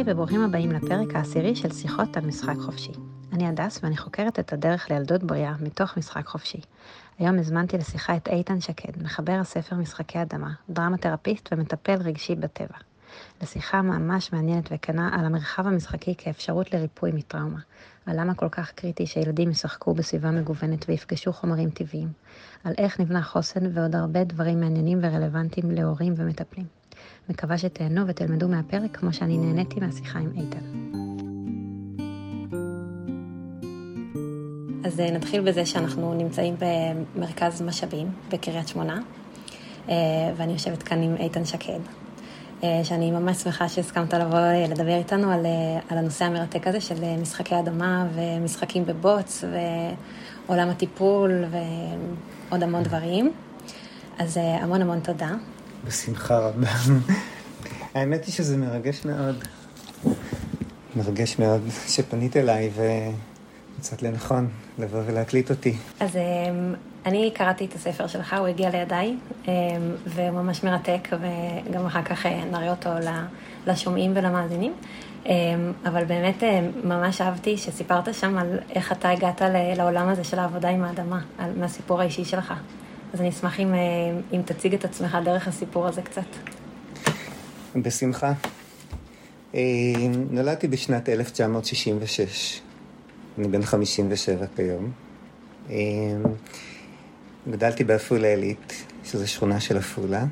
היי וברוכים הבאים לפרק העשירי של שיחות על משחק חופשי. אני הדס ואני חוקרת את הדרך לילדות בריאה מתוך משחק חופשי. היום הזמנתי לשיחה את איתן שקד, מחבר הספר משחקי אדמה, דרמה תרפיסט ומטפל רגשי בטבע. לשיחה ממש מעניינת וכנה על המרחב המשחקי כאפשרות לריפוי מטראומה, על למה כל כך קריטי שילדים ישחקו בסביבה מגוונת ויפגשו חומרים טבעיים, על איך נבנה חוסן ועוד הרבה דברים מעניינים ורלוונטיים להורים ומטפלים. מקווה שתהנו ותלמדו מהפרק כמו שאני נהניתי מהשיחה עם איתן. אז אה, נתחיל בזה שאנחנו נמצאים במרכז משאבים בקריית שמונה, אה, ואני יושבת כאן עם איתן שקד, אה, שאני ממש שמחה שהסכמת לבוא לדבר איתנו על, על הנושא המרתק הזה של משחקי אדמה ומשחקים בבוץ ועולם הטיפול ועוד המון דברים. אז המון המון תודה. בשמחה רבה. האמת היא שזה מרגש מאוד. מרגש מאוד שפנית אליי ומצאת לנכון לבוא ולהקליט אותי. אז אמ, אני קראתי את הספר שלך, הוא הגיע לידיי, אמ, וממש מרתק, וגם אחר כך אה, נראה אותו לשומעים ולמאזינים. אמ, אבל באמת ממש אהבתי שסיפרת שם על איך אתה הגעת לעולם הזה של העבודה עם האדמה, מהסיפור האישי שלך. אז אני אשמח אם, אה, אם תציג את עצמך דרך הסיפור הזה קצת. בשמחה. אה, נולדתי בשנת 1966. אני בן 57 כיום. אה, גדלתי בעפולה עילית, שזו שכונה של עפולה.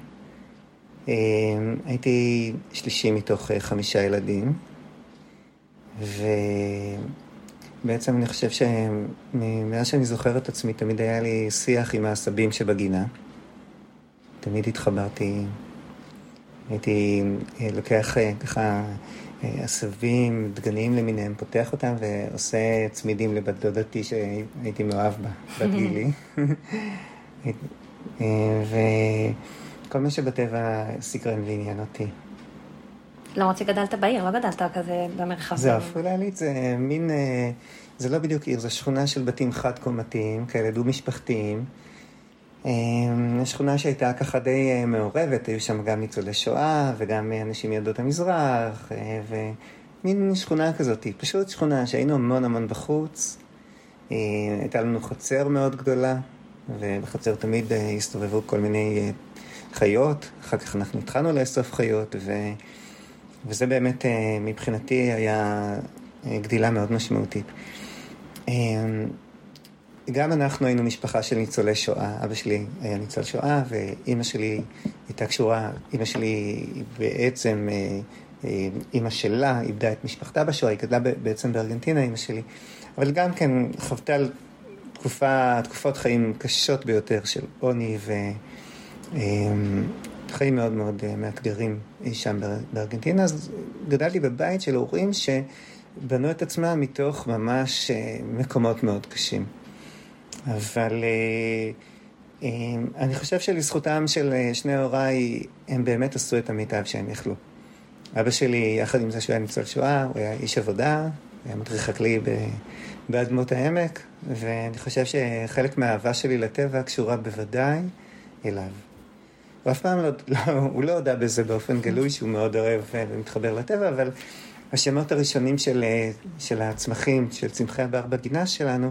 הייתי שלישי מתוך חמישה ילדים, ו... בעצם אני חושב שמאז שאני זוכר את עצמי, תמיד היה לי שיח עם העשבים שבגינה. תמיד התחברתי, הייתי אה, לוקח אה, ככה אה, עשבים, דגנים למיניהם, פותח אותם ועושה צמידים לבת דודתי שהייתי מאוהב בה, בת גילי. וכל מה שבטבע סקרן ועניין אותי. למרות שגדלת בעיר, לא גדלת כזה במרחב. זה עפולה עילית, זה מין, זה לא בדיוק עיר, זו שכונה של בתים חד-קומתיים, כאלה דו-משפחתיים. אה, שכונה שהייתה ככה די אה, מעורבת, היו שם גם ניצולי שואה וגם אנשים מיהדות המזרח, ומין שכונה כזאת, פשוט שכונה שהיינו המון המון בחוץ. הייתה לנו חצר מאוד גדולה, ובחצר תמיד הסתובבו כל מיני חיות, אחר כך אנחנו התחלנו לאסוף חיות, ו... וזה באמת אה, מבחינתי היה אה, גדילה מאוד משמעותית. אה, גם אנחנו היינו משפחה של ניצולי שואה. אבא שלי היה ניצול שואה, ואימא שלי הייתה קשורה, אימא שלי בעצם, אימא שלה איבדה את משפחתה בשואה, היא גדלה בעצם בארגנטינה, אימא שלי. אבל גם כן חוותה תקופה, תקופות חיים קשות ביותר של עוני ו... חיים מאוד מאוד אה, מאתגרים שם בארגנטינה, אז גדלתי בבית של הורים שבנו את עצמם מתוך ממש אה, מקומות מאוד קשים. אבל אה, אני חושב שלזכותם של שני הוריי, הם באמת עשו את המיטב שהם יכלו. אבא שלי, יחד עם זה שהוא היה ניצול שואה, הוא היה איש עבודה, היה מדריך חקלאי באדמות העמק, ואני חושב שחלק מהאהבה שלי לטבע קשורה בוודאי אליו. הוא אף פעם לא, לא, הוא לא הודה בזה באופן גלוי שהוא מאוד אוהב אה, ומתחבר לטבע, אבל השמות הראשונים של, אה, של הצמחים, של צמחי הבר בגינה שלנו,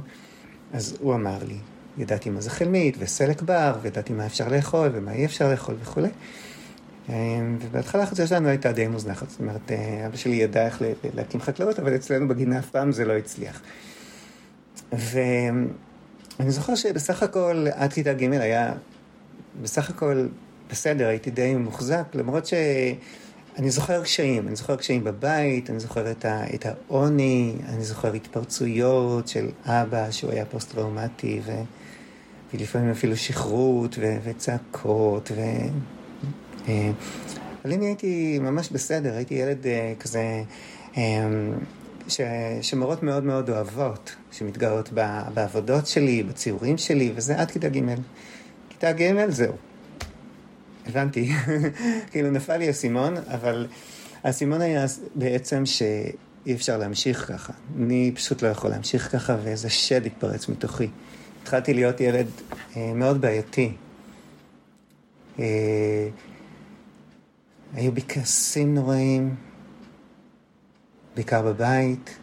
אז הוא אמר לי, ידעתי מה זה חלמית וסלק בר, וידעתי מה אפשר לאכול ומה אי אפשר לאכול וכולי. אה, ובהתחלה החצר שלנו הייתה די מוזנחת, זאת אומרת, אבא שלי ידע איך להקים חקלאות, אבל אצלנו בגינה אף פעם זה לא הצליח. ואני זוכר שבסך הכל עד כיתה ג' היה בסך הכל בסדר, הייתי די מוחזק, למרות שאני זוכר קשיים, אני זוכר קשיים בבית, אני זוכר את, ה, את העוני, אני זוכר התפרצויות של אבא שהוא היה פוסט-טראומטי, ו, ולפעמים אפילו שכרות ו, וצעקות, ו... אה, אבל אני הייתי ממש בסדר, הייתי ילד אה, כזה... אה, ש, שמורות מאוד מאוד אוהבות, שמתגאות בעבודות שלי, בציורים שלי, וזה עד כיתה ג'. כיתה ג' זהו. הבנתי, כאילו נפל לי האסימון, אבל האסימון היה בעצם שאי אפשר להמשיך ככה. אני פשוט לא יכול להמשיך ככה, ואיזה שד התפרץ מתוכי. התחלתי להיות ילד אה, מאוד בעייתי. אה, היו בי כעסים נוראים, בעיקר בבית.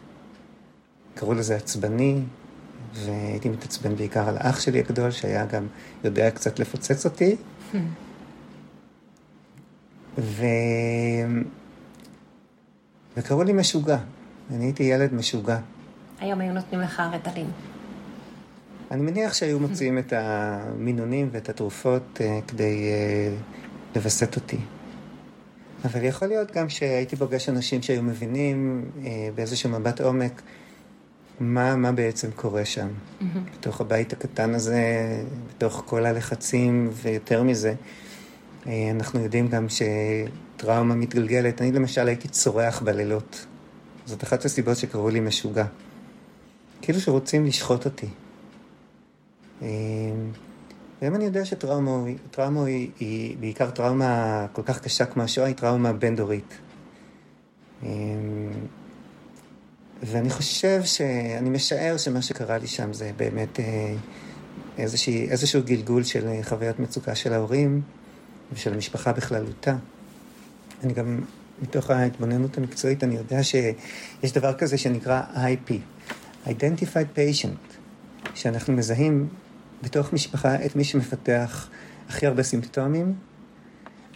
קראו לזה עצבני, והייתי מתעצבן בעיקר על אח שלי הגדול, שהיה גם יודע קצת לפוצץ אותי. ו... וקראו לי משוגע. אני הייתי ילד משוגע. היום היו נותנים לך רטלין. אני מניח שהיו מוציאים את המינונים ואת התרופות uh, כדי uh, לווסת אותי. אבל יכול להיות גם שהייתי פוגש אנשים שהיו מבינים uh, באיזשהו מבט עומק מה, מה בעצם קורה שם, mm-hmm. בתוך הבית הקטן הזה, בתוך כל הלחצים, ויותר מזה, אנחנו יודעים גם שטראומה מתגלגלת. אני למשל הייתי צורח בלילות. זאת אחת הסיבות שקראו לי משוגע. כאילו שרוצים לשחוט אותי. והיום אני יודע שטראומה היא, היא בעיקר טראומה כל כך קשה כמו השואה, היא טראומה בין-דורית. ואני חושב ש... אני משער שמה שקרה לי שם זה באמת אה, איזושהי, איזשהו גלגול של חוויית מצוקה של ההורים ושל המשפחה בכללותה. אני גם, מתוך ההתבוננות המקצועית, אני יודע שיש דבר כזה שנקרא IP, Identified Patient, שאנחנו מזהים בתוך משפחה את מי שמפתח הכי הרבה סימפטומים,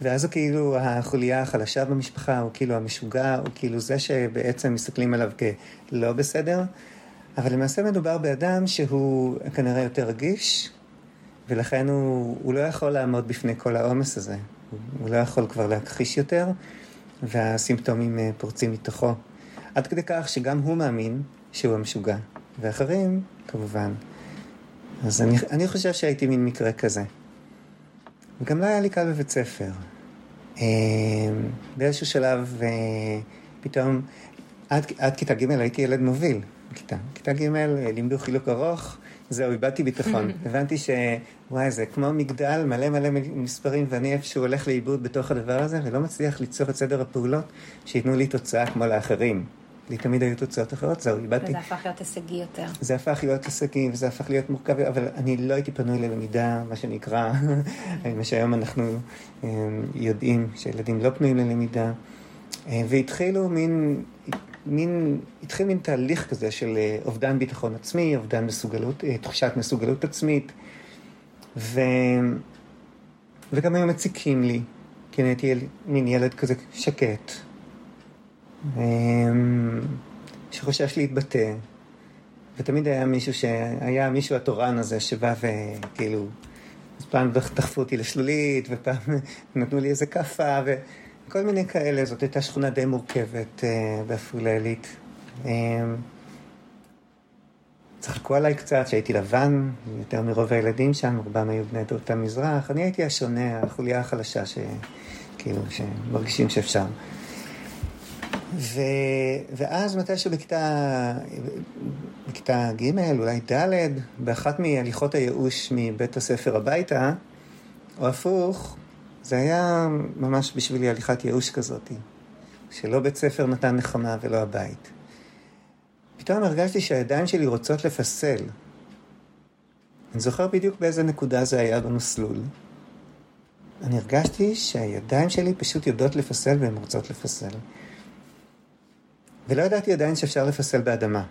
ואז הוא כאילו החוליה החלשה במשפחה, הוא כאילו המשוגע, הוא כאילו זה שבעצם מסתכלים עליו כלא בסדר, אבל למעשה מדובר באדם שהוא כנראה יותר רגיש, ולכן הוא, הוא לא יכול לעמוד בפני כל העומס הזה. הוא לא יכול כבר להכחיש יותר, והסימפטומים אה, פורצים מתוכו. עד כדי כך שגם הוא מאמין שהוא המשוגע, ואחרים, כמובן, אז אני, אני חושב שהייתי מין מקרה כזה. וגם לא היה לי קל בבית ספר. אה, באיזשהו שלב, אה, פתאום, עד, עד כיתה ג' הייתי ילד מוביל בכיתה. כיתה ג' לימדו חילוק ארוך, זהו, איבדתי ביטחון. הבנתי שוואי, זה כמו מגדל מלא מלא מספרים, ואני איפשהו הולך לאיבוד בתוך הדבר הזה, ולא מצליח ליצור את סדר הפעולות שייתנו לי תוצאה כמו לאחרים. לי תמיד היו תוצאות אחרות, זהו, איבדתי. וזה הפך להיות הישגי יותר. זה הפך להיות הישגי, וזה הפך להיות מורכב, אבל אני לא הייתי פנוי ללמידה, מה שנקרא, מה שהיום אנחנו אה, יודעים, שילדים לא פנויים ללמידה. אה, והתחילו מין, מין, התחיל מין תהליך כזה של אה, אובדן ביטחון עצמי, אובדן מסוגלות, תחושת מסוגלות עצמית, ו... וגם היו מציקים לי, כי אני הייתי מין ילד כזה שקט. אמ, שחושש להתבטא, ותמיד היה מישהו שהיה מישהו התורן הזה שבא וכאילו, אז פעם דחפו אותי לשלולית, ופעם נתנו לי איזה כאפה, וכל מיני כאלה, זאת הייתה שכונה די מורכבת אה, בעפולה עילית. אמ, צחקו עליי קצת, שהייתי לבן, יותר מרוב הילדים שם, רובם היו בני דעות המזרח. אני הייתי השונה, החוליה החלשה, שכאילו, שמרגישים שאפשר. ו... ואז מתישהו בכיתה, בכיתה ג', אולי ד', באחת מהליכות הייאוש מבית הספר הביתה, או הפוך, זה היה ממש בשבילי הליכת ייאוש כזאת, שלא בית ספר נתן נחמה ולא הבית. פתאום הרגשתי שהידיים שלי רוצות לפסל. אני זוכר בדיוק באיזה נקודה זה היה במסלול. אני הרגשתי שהידיים שלי פשוט יודעות לפסל והן רוצות לפסל. ולא ידעתי עדיין שאפשר לפסל באדמה.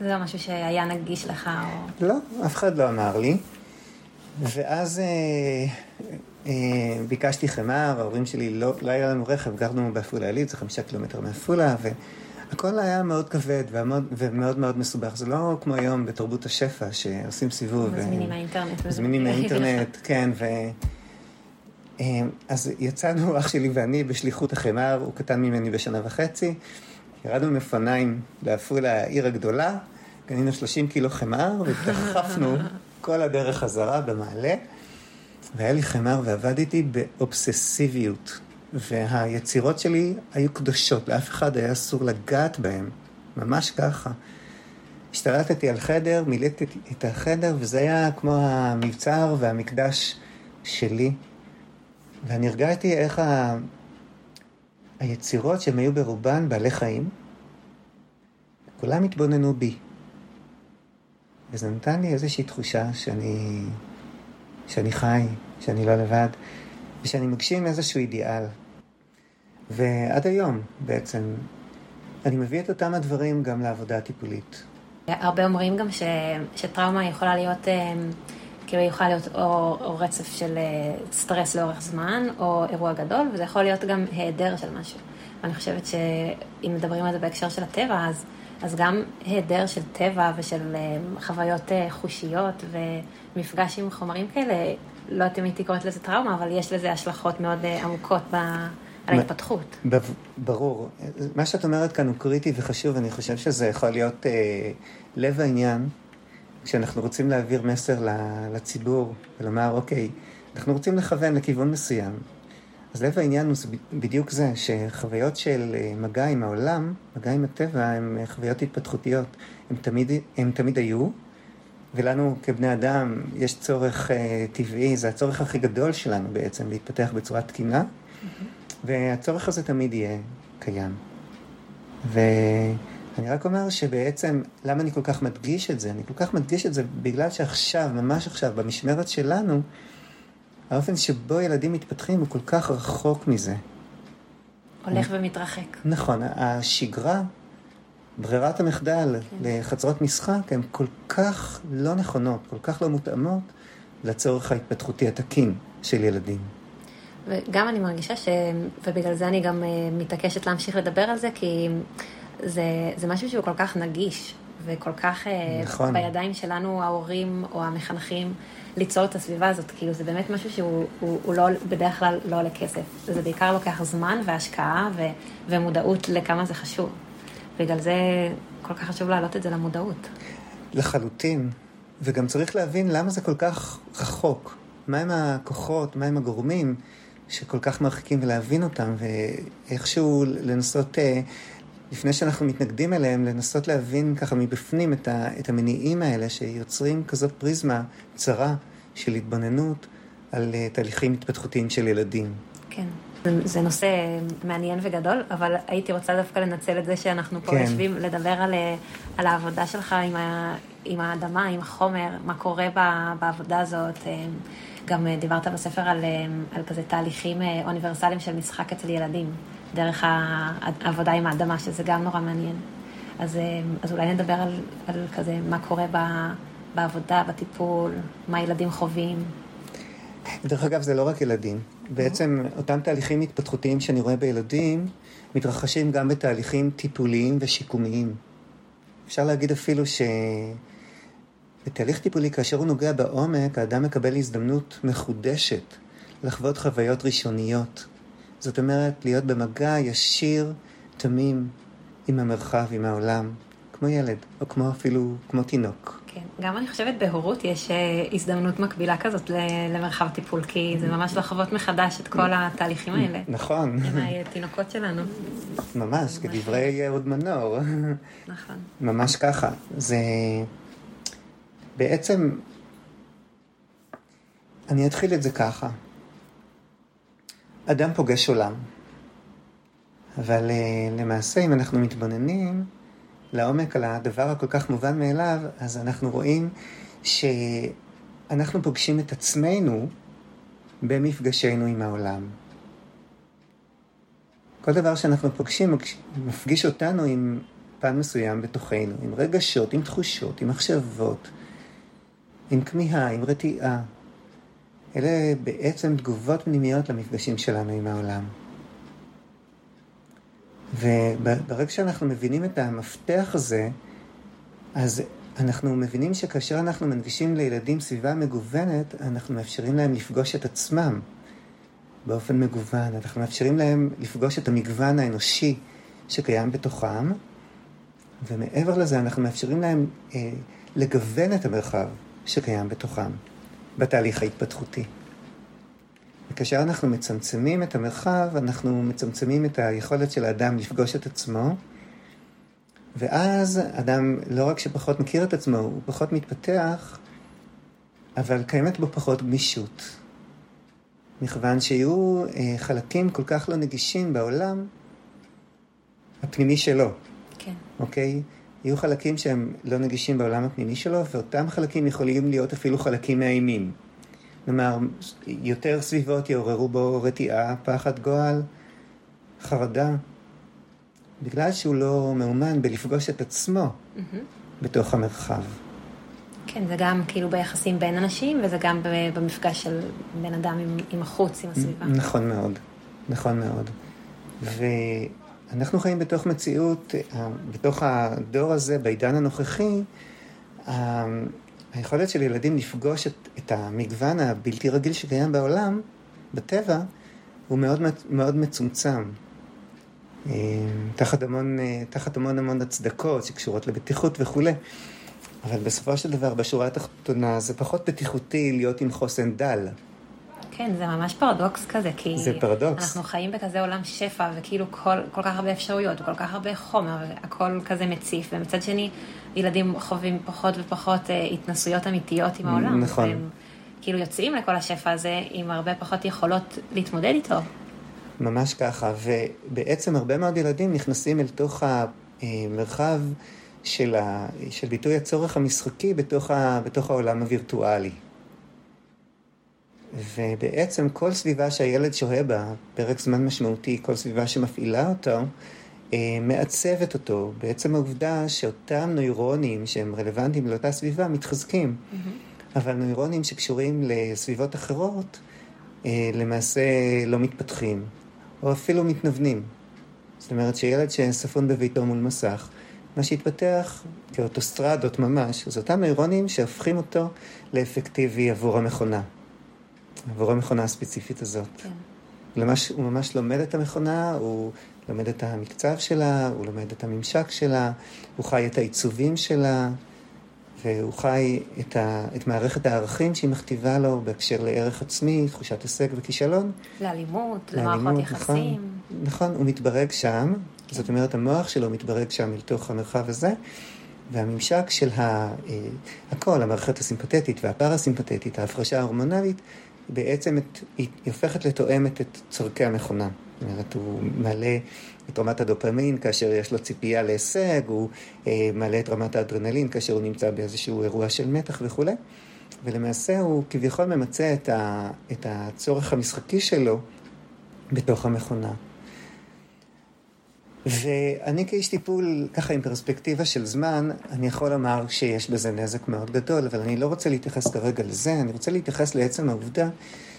זה לא משהו שהיה נגיש לך או... לא, אף אחד לא אמר לי. ואז אה, ביקשתי חמר, ההורים שלי לא, לא היה לנו רכב, גרנו בעפולה עילית, זה חמישה קילומטר מעפולה, והכל היה מאוד כבד ומאוד, ומאוד מאוד מסובך. זה לא כמו היום בתרבות השפע, שעושים סיבוב. מזמינים מהאינטרנט. מזמינים מהאינטרנט, כן, ו... אה, אז יצאנו, אח שלי ואני, בשליחות החמר, הוא קטן ממני בשנה וחצי. ירדנו עם אופניים לעפולה, העיר הגדולה, קנינו 30 קילו חמר ודחפנו כל הדרך חזרה במעלה. והיה לי חמר ועבדתי באובססיביות. והיצירות שלי היו קדושות, לאף אחד היה אסור לגעת בהן, ממש ככה. השתלטתי על חדר, מילאתי את החדר, וזה היה כמו המבצר והמקדש שלי. ואני הרגעתי איך ה... היצירות שהם היו ברובן בעלי חיים, כולם התבוננו בי. וזה נתן לי איזושהי תחושה שאני, שאני חי, שאני לא לבד, ושאני מגשים איזשהו אידיאל. ועד היום בעצם, אני מביא את אותם הדברים גם לעבודה הטיפולית. הרבה אומרים גם ש, שטראומה יכולה להיות, אה, כאילו יכולה להיות או, או רצף של אה, סטרס לאורך זמן, או אירוע גדול, וזה יכול להיות גם היעדר של משהו. ואני חושבת שאם מדברים על זה בהקשר של הטבע, אז, אז גם היעדר של טבע ושל אה, חוויות חושיות ומפגש עם חומרים כאלה, לא יודעת אם הייתי קוראת לזה טראומה, אבל יש לזה השלכות מאוד עמוקות ב... על ההתפתחות. ברור. מה שאת אומרת כאן הוא קריטי וחשוב, אני חושב שזה יכול להיות אה, לב העניין, כשאנחנו רוצים להעביר מסר לציבור ולומר, אוקיי, אנחנו רוצים לכוון לכיוון מסוים. אז לב העניין הוא בדיוק זה, שחוויות של אה, מגע עם העולם, מגע עם הטבע, הן אה, חוויות התפתחותיות. הן תמיד, הן תמיד היו, ולנו כבני אדם יש צורך אה, טבעי, זה הצורך הכי גדול שלנו בעצם, להתפתח בצורה תקינה. Mm-hmm. והצורך הזה תמיד יהיה קיים. ואני רק אומר שבעצם, למה אני כל כך מדגיש את זה? אני כל כך מדגיש את זה בגלל שעכשיו, ממש עכשיו, במשמרת שלנו, האופן שבו ילדים מתפתחים הוא כל כך רחוק מזה. הולך ומתרחק. נכון, השגרה, ברירת המחדל כן. לחצרות משחק, הן כל כך לא נכונות, כל כך לא מותאמות לצורך ההתפתחותי התקין של ילדים. וגם אני מרגישה ש... ובגלל זה אני גם אה, מתעקשת להמשיך לדבר על זה, כי זה, זה משהו שהוא כל כך נגיש, וכל כך אה, נכון. בידיים שלנו, ההורים או המחנכים, ליצור את הסביבה הזאת. כאילו, זה באמת משהו שהוא הוא, הוא לא, בדרך כלל לא עולה כסף. זה בעיקר לוקח זמן והשקעה ו, ומודעות לכמה זה חשוב. בגלל זה כל כך חשוב להעלות את זה למודעות. לחלוטין. וגם צריך להבין למה זה כל כך רחוק. מהם הכוחות, מהם הגורמים שכל כך מרחיקים ולהבין אותם, ואיכשהו לנסות, אה, לפני שאנחנו מתנגדים אליהם, לנסות להבין ככה מבפנים את, ה, את המניעים האלה שיוצרים כזאת פריזמה צרה של התבוננות על אה, תהליכים התפתחותיים של ילדים. כן. זה נושא מעניין וגדול, אבל הייתי רוצה דווקא לנצל את זה שאנחנו פה כן. יושבים, לדבר על, אה, על העבודה שלך עם, ה, עם האדמה, עם החומר, מה קורה בעבודה הזאת. גם אה, דיברת בספר על, על כזה תהליכים אוניברסליים של משחק אצל ילדים, דרך העבודה עם האדמה, שזה גם נורא מעניין. אז, אז אולי נדבר על, על כזה מה קורה ב, בעבודה, בטיפול, מה ילדים חווים. דרך אגב, זה לא רק ילדים. בעצם אותם תהליכים התפתחותיים שאני רואה בילדים, מתרחשים גם בתהליכים טיפוליים ושיקומיים. אפשר להגיד אפילו ש... בתהליך טיפולי, כאשר הוא נוגע בעומק, האדם מקבל הזדמנות מחודשת לחוות חוויות ראשוניות. זאת אומרת, להיות במגע ישיר, תמים, עם המרחב, עם העולם, כמו ילד, או כמו אפילו, כמו תינוק. כן, גם אני חושבת בהורות יש אה, הזדמנות מקבילה כזאת למרחב טיפול, כי זה ממש לחוות מחדש את כל התהליכים האלה. נכון. עם התינוקות שלנו. ממש, כדברי אהוד מנור. נכון. ממש ככה. זה... בעצם, אני אתחיל את זה ככה. אדם פוגש עולם, אבל אה, למעשה, אם אנחנו מתבוננים לעומק על הדבר הכל כך מובן מאליו, אז אנחנו רואים שאנחנו פוגשים את עצמנו במפגשנו עם העולם. כל דבר שאנחנו פוגשים מפגיש אותנו עם פן מסוים בתוכנו, עם רגשות, עם תחושות, עם מחשבות, עם כמיהה, עם רתיעה. אלה בעצם תגובות פנימיות למפגשים שלנו עם העולם. וברגע שאנחנו מבינים את המפתח הזה, אז אנחנו מבינים שכאשר אנחנו מנגישים לילדים סביבה מגוונת, אנחנו מאפשרים להם לפגוש את עצמם באופן מגוון. אנחנו מאפשרים להם לפגוש את המגוון האנושי שקיים בתוכם, ומעבר לזה אנחנו מאפשרים להם אה, לגוון את המרחב. שקיים בתוכם, בתהליך ההתפתחותי. וכאשר אנחנו מצמצמים את המרחב, אנחנו מצמצמים את היכולת של האדם לפגוש את עצמו, ואז אדם לא רק שפחות מכיר את עצמו, הוא פחות מתפתח, אבל קיימת בו פחות גמישות. מכיוון שיהיו אה, חלקים כל כך לא נגישים בעולם הפנימי שלו. כן. אוקיי? יהיו חלקים שהם לא נגישים בעולם הפנימי שלו, ואותם חלקים יכולים להיות אפילו חלקים מאיימים. כלומר, יותר סביבות יעוררו בו רתיעה, פחד, גועל, חרדה. בגלל שהוא לא מאומן בלפגוש את עצמו mm-hmm. בתוך המרחב. כן, זה גם כאילו ביחסים בין אנשים, וזה גם במפגש של בן אדם עם, עם החוץ, עם הסביבה. נכון מאוד, נכון מאוד. ואנחנו חיים בתוך מציאות, אה, בתוך הדור הזה, בעידן הנוכחי, אה, היכולת של ילדים לפגוש את, את המגוון הבלתי רגיל שקיים בעולם, בטבע, הוא מאוד, מאוד מצומצם. אה, תחת המון, תחת המון המון הצדקות שקשורות לבטיחות וכולי. אבל בסופו של דבר, בשורה התחתונה, זה פחות בטיחותי להיות עם חוסן דל. כן, זה ממש פרדוקס כזה, כי... זה פרדוקס. אנחנו חיים בכזה עולם שפע, וכאילו כל, כל כך הרבה אפשרויות, וכל כך הרבה חומר, והכל כזה מציף, ומצד שני, ילדים חווים פחות ופחות אה, התנסויות אמיתיות עם העולם. נכון. והם כאילו יוצאים לכל השפע הזה עם הרבה פחות יכולות להתמודד איתו. ממש ככה, ובעצם הרבה מאוד ילדים נכנסים אל תוך המרחב של, ה, של ביטוי הצורך המשחקי בתוך, ה, בתוך העולם הווירטואלי. ובעצם כל סביבה שהילד שוהה בה, פרק זמן משמעותי, כל סביבה שמפעילה אותו, אה, מעצבת אותו. בעצם העובדה שאותם נוירונים שהם רלוונטיים לאותה סביבה מתחזקים. Mm-hmm. אבל נוירונים שקשורים לסביבות אחרות, אה, למעשה לא מתפתחים, או אפילו מתנוונים. זאת אומרת שילד שספון בביתו מול מסך, מה שהתפתח כאוטוסטרדות ממש, זה אותם נוירונים שהופכים אותו לאפקטיבי עבור המכונה. עבור המכונה הספציפית הזאת. כן. למש, הוא ממש לומד את המכונה, הוא לומד את המקצב שלה, הוא לומד את הממשק שלה, הוא חי את העיצובים שלה, והוא חי את, ה, את מערכת הערכים שהיא מכתיבה לו בהקשר לערך עצמי, תחושת הישג וכישלון. לאלימות, למערכות יחסים. נכון, נכון, הוא מתברג שם, זאת אומרת, המוח שלו מתברג שם אל תוך המרחב הזה, והממשק של ה, אה, הכל, המערכת הסימפתטית והפרסימפתטית, ההפרשה ההורמונלית, בעצם את, היא הופכת לתואמת את צורכי המכונה. זאת אומרת, הוא מעלה את רמת הדופמין כאשר יש לו ציפייה להישג, הוא אה, מעלה את רמת האדרנלין כאשר הוא נמצא באיזשהו אירוע של מתח וכולי, ולמעשה הוא כביכול ממצה את, ה, את הצורך המשחקי שלו בתוך המכונה. ואני כאיש טיפול, ככה עם פרספקטיבה של זמן, אני יכול לומר שיש בזה נזק מאוד גדול, אבל אני לא רוצה להתייחס כרגע לזה, אני רוצה להתייחס לעצם העובדה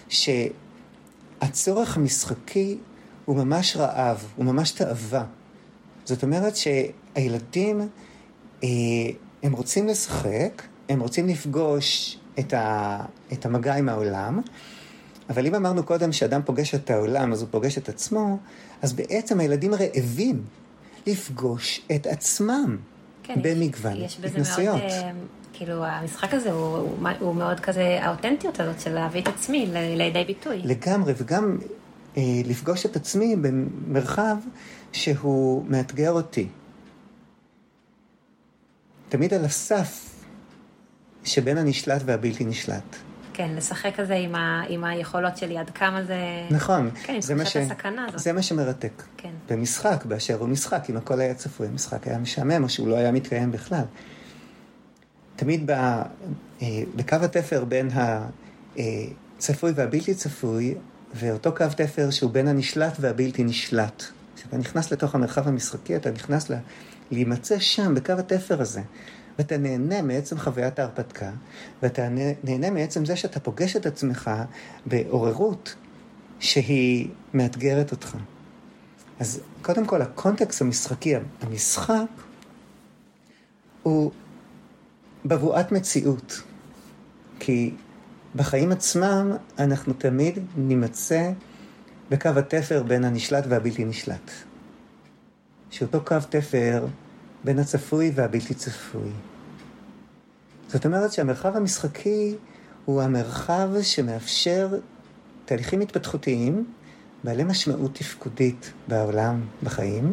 שהצורך המשחקי הוא ממש רעב, הוא ממש תאווה. זאת אומרת שהילדים, אה, הם רוצים לשחק, הם רוצים לפגוש את, ה, את המגע עם העולם, אבל אם אמרנו קודם שאדם פוגש את העולם, אז הוא פוגש את עצמו, אז בעצם הילדים רעבים לפגוש את עצמם כן, במגוון יש, יש התנסויות. מאוד, אה, כאילו, המשחק הזה הוא, הוא, הוא מאוד כזה, האותנטיות הזאת של להביא את עצמי לידי ביטוי. לגמרי, וגם אה, לפגוש את עצמי במרחב שהוא מאתגר אותי. תמיד על הסף שבין הנשלט והבלתי נשלט. כן, לשחק כזה עם, ה, עם היכולות שלי, עד כמה זה... נכון. כן, עם תחושת ש... הסכנה הזאת. זה מה שמרתק. כן. במשחק, באשר הוא משחק, אם הכל היה צפוי, המשחק היה משעמם, או שהוא לא היה מתקיים בכלל. תמיד ב, אה, בקו התפר בין הצפוי והבלתי צפוי, ואותו קו תפר שהוא בין הנשלט והבלתי נשלט. כשאתה נכנס לתוך המרחב המשחקי, אתה נכנס ל... להימצא שם, בקו התפר הזה. ואתה נהנה מעצם חוויית ההרפתקה, ואתה נהנה מעצם זה שאתה פוגש את עצמך בעוררות שהיא מאתגרת אותך. אז קודם כל, הקונטקסט המשחקי, המשחק, הוא בבואת מציאות. כי בחיים עצמם אנחנו תמיד נימצא בקו התפר בין הנשלט והבלתי נשלט. שאותו קו תפר בין הצפוי והבלתי צפוי. זאת אומרת שהמרחב המשחקי הוא המרחב שמאפשר תהליכים התפתחותיים בעלי משמעות תפקודית בעולם, בחיים.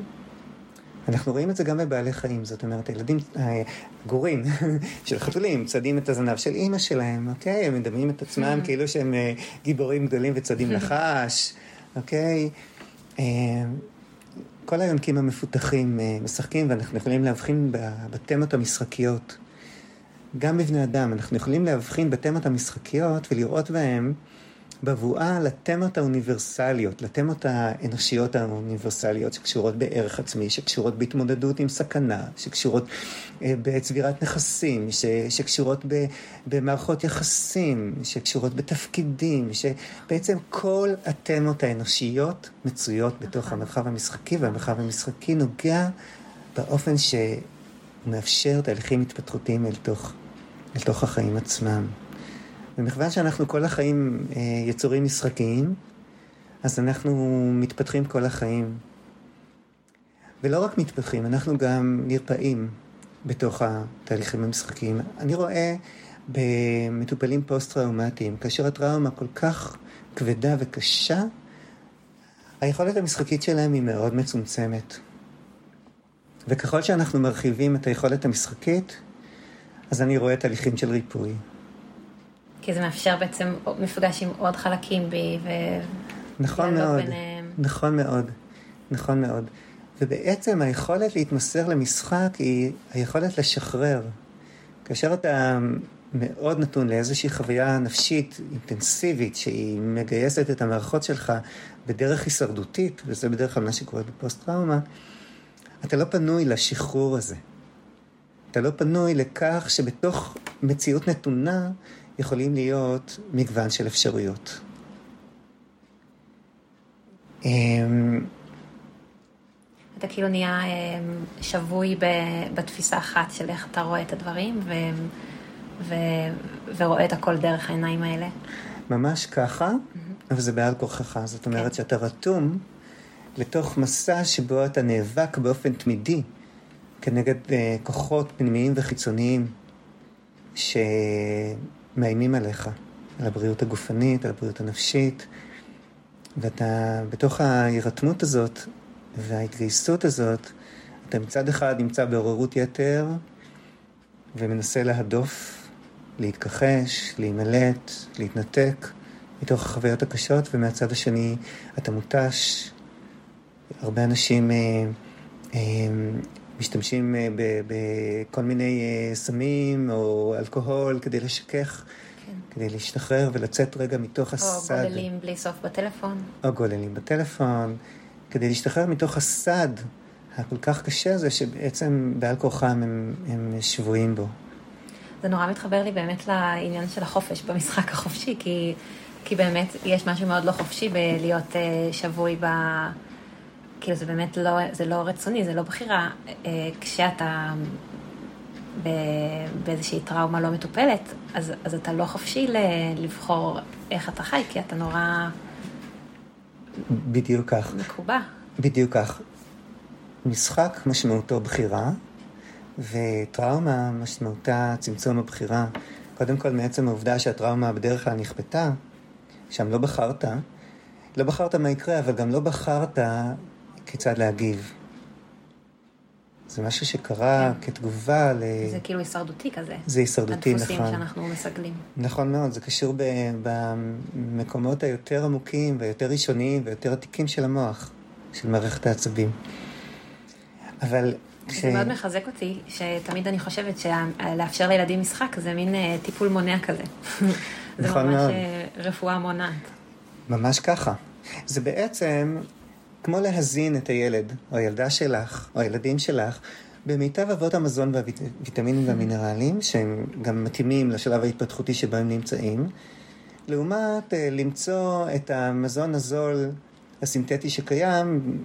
אנחנו רואים את זה גם בבעלי חיים, זאת אומרת, הילדים, הגורים של חתולים, צדים את הזנב של אימא שלהם, אוקיי? הם מדמים את עצמם כאילו שהם אה, גיבורים גדולים וצדים נחש, אוקיי? כל היונקים המפותחים אה, משחקים, ואנחנו יכולים להבחין בתמות המשחקיות. גם בבני אדם, אנחנו יכולים להבחין בתמות המשחקיות ולראות בהם בבואה לתמות האוניברסליות, לתמות האנושיות האוניברסליות שקשורות בערך עצמי, שקשורות בהתמודדות עם סכנה, שקשורות אה, בצבירת נכסים, ש, שקשורות ב, במערכות יחסים, שקשורות בתפקידים, שבעצם כל התמות האנושיות מצויות בתוך נכון. המרחב המשחקי, והמרחב המשחקי נוגע באופן שמאפשר תהליכים התפתחותיים אל תוך, אל תוך החיים עצמם. ומכיוון שאנחנו כל החיים אה, יצורים משחקיים, אז אנחנו מתפתחים כל החיים. ולא רק מתפתחים, אנחנו גם נרפאים בתוך התהליכים המשחקיים. אני רואה במטופלים פוסט-טראומטיים, כאשר הטראומה כל כך כבדה וקשה, היכולת המשחקית שלהם היא מאוד מצומצמת. וככל שאנחנו מרחיבים את היכולת המשחקית, אז אני רואה תהליכים של ריפוי. כי זה מאפשר בעצם מפגש עם עוד חלקים בי, ו... נכון מאוד, ביניהם. נכון מאוד, נכון מאוד. ובעצם היכולת להתמסר למשחק היא היכולת לשחרר. כאשר אתה מאוד נתון לאיזושהי חוויה נפשית אינטנסיבית, שהיא מגייסת את המערכות שלך בדרך הישרדותית, וזה בדרך כלל מה שקורה בפוסט-טראומה, אתה לא פנוי לשחרור הזה. אתה לא פנוי לכך שבתוך מציאות נתונה יכולים להיות מגוון של אפשרויות. אמ, אתה כאילו נהיה אמ, שבוי בתפיסה אחת של איך אתה רואה את הדברים ו... ו... ורואה את הכל דרך העיניים האלה. ממש ככה, mm-hmm. אבל זה בעל כורחך. זאת אומרת כן. שאתה רתום לתוך מסע שבו אתה נאבק באופן תמידי כנגד uh, כוחות פנימיים וחיצוניים ש... מאיימים עליך, על הבריאות הגופנית, על הבריאות הנפשית, ואתה בתוך ההירתמות הזאת וההתגייסות הזאת, אתה מצד אחד נמצא בעוררות יתר ומנסה להדוף, להתכחש, להימלט, להתנתק מתוך החוויות הקשות, ומהצד השני אתה מותש. הרבה אנשים אה, אה, משתמשים אה, בכל מיני אה, סמים או אלכוהול כדי לשכך, כן. כדי להשתחרר ולצאת רגע מתוך הסד. או גוללים בלי סוף בטלפון. או גוללים בטלפון, כדי להשתחרר מתוך הסד הכל כך קשה הזה, שבעצם בעל כורחם הם, הם שבויים בו. זה נורא מתחבר לי באמת לעניין של החופש במשחק החופשי, כי, כי באמת יש משהו מאוד לא חופשי בלהיות uh, שבוי ב... כאילו זה באמת לא, זה לא רצוני, זה לא בחירה. אה, כשאתה באיזושהי טראומה לא מטופלת, אז, אז אתה לא חופשי לבחור איך אתה חי, כי אתה נורא... בדיוק כך. מקובע. בדיוק כך. משחק משמעותו בחירה, וטראומה משמעותה צמצום הבחירה. קודם כל, מעצם העובדה שהטראומה בדרך כלל נכפתה, שם לא בחרת, לא בחרת מה יקרה, אבל גם לא בחרת כיצד להגיב. זה משהו שקרה כן. כתגובה ל... זה כאילו הישרדותי כזה. זה הישרדותי, נכון. הדפוסים שאנחנו מסגלים. נכון מאוד, זה קשור ב... במקומות היותר עמוקים והיותר ראשוניים ויותר עתיקים של המוח, של מערכת העצבים. אבל. זה מאוד מחזק אותי, שתמיד אני חושבת שלאפשר לילדים משחק זה מין אה, טיפול מונע כזה. נכון מאוד. זה ממש אה, רפואה מונעת. ממש ככה. זה בעצם כמו להזין את הילד, או הילדה שלך, או הילדים שלך, במיטב אבות המזון והוויטמינים והמינרלים, שהם גם מתאימים לשלב ההתפתחותי שבו הם נמצאים, לעומת uh, למצוא את המזון הזול הסינתטי שקיים,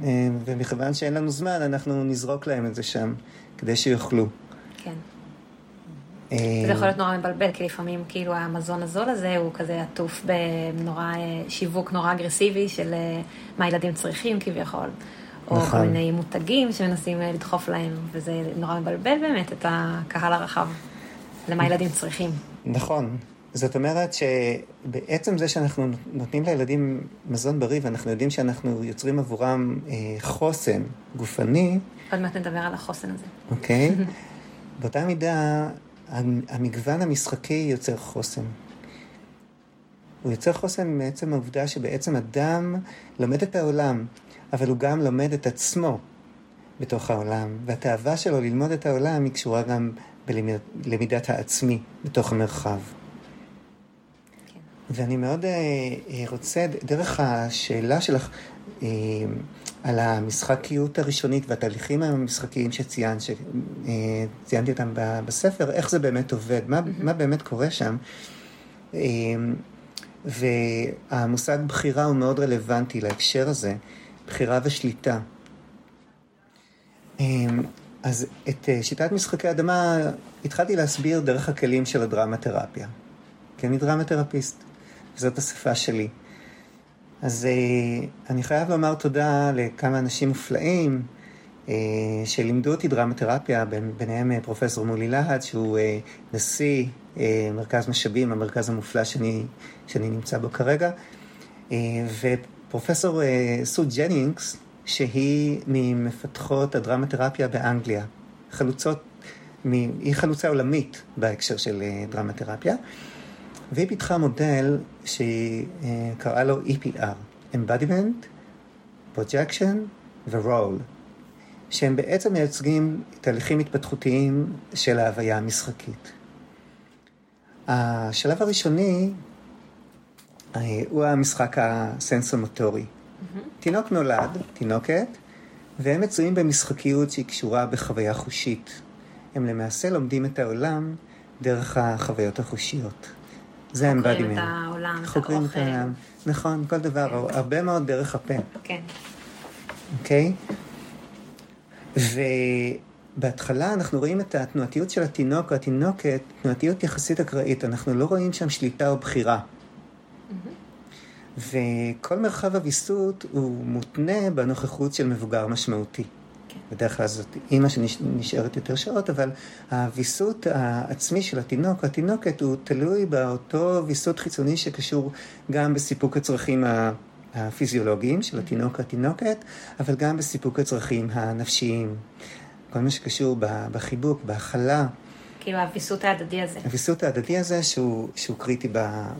uh, ומכיוון שאין לנו זמן, אנחנו נזרוק להם את זה שם, כדי שיאכלו. כן. אה, זה יכול להיות נורא מבלבל, כי לפעמים כאילו המזון הזול הזה הוא כזה עטוף בנורא, אה, שיווק נורא אגרסיבי של אה, מה ילדים צריכים כביכול. או נכון. כל מיני מותגים שמנסים לדחוף להם, וזה נורא מבלבל באמת את הקהל הרחב, למה ילדים צריכים. נכון. זאת אומרת שבעצם זה שאנחנו נותנים לילדים מזון בריא, ואנחנו יודעים שאנחנו יוצרים עבורם חוסן גופני... עוד מעט נדבר על החוסן הזה. אוקיי. באותה מידה, המגוון המשחקי יוצר חוסן. הוא יוצר חוסן מעצם העובדה שבעצם אדם לומד את העולם, אבל הוא גם לומד את עצמו בתוך העולם, והתאווה שלו ללמוד את העולם היא קשורה גם בלמידת העצמי בתוך המרחב. כן. ואני מאוד רוצה, דרך השאלה שלך על המשחקיות הראשונית והתהליכים המשחקיים שציינת, שציינתי אותם בספר, איך זה באמת עובד, מה, mm-hmm. מה באמת קורה שם. והמושג בחירה הוא מאוד רלוונטי להקשר הזה, בחירה ושליטה. אמ, אז את אה, שיטת משחקי אדמה התחלתי להסביר דרך הכלים של הדרמה-תרפיה. כי אני דרמה-תרפיסט, וזאת השפה שלי. אז אה, אני חייב לומר תודה לכמה אנשים מופלאים אה, שלימדו אותי דרמה-תרפיה, ביניהם פרופסור מולי להט, שהוא נשיא מרכז משאבים, המרכז המופלא שאני, שאני נמצא בו כרגע, ופרופסור סו ג'נינגס, שהיא ממפתחות הדרמטרפיה באנגליה. חלוצות, היא חלוצה עולמית בהקשר של אה, דרמטרפיה, והיא פיתחה מודל שהיא אה, קראה לו EPR, Embodiment, Projection ו- Role, שהם בעצם מייצגים תהליכים התפתחותיים של ההוויה המשחקית. השלב הראשוני אה, הוא המשחק הסנסומוטורי. תינוק נולד, תינוקת, והם מצויים במשחקיות שהיא קשורה בחוויה חושית. הם למעשה לומדים את העולם דרך החוויות החושיות. זה embodiment. חוקרים את העולם, את. חוקרים את העולם. נכון, כל דבר, כן. הרבה מאוד דרך הפה. כן. אוקיי? ובהתחלה אנחנו רואים את התנועתיות של התינוק או התינוקת, תנועתיות יחסית אקראית, אנחנו לא רואים שם שליטה או בחירה. וכל מרחב הוויסות הוא מותנה בנוכחות של מבוגר משמעותי. בדרך כלל זאת אימא שנשארת יותר שעות, אבל הוויסות העצמי של התינוק, התינוקת, הוא תלוי באותו ויסות חיצוני שקשור גם בסיפוק הצרכים הפיזיולוגיים של התינוק או התינוקת, אבל גם בסיפוק הצרכים הנפשיים. כל מה שקשור בחיבוק, בהכלה. כאילו הוויסות ההדדי הזה. הוויסות ההדדי הזה שהוא, שהוא קריטי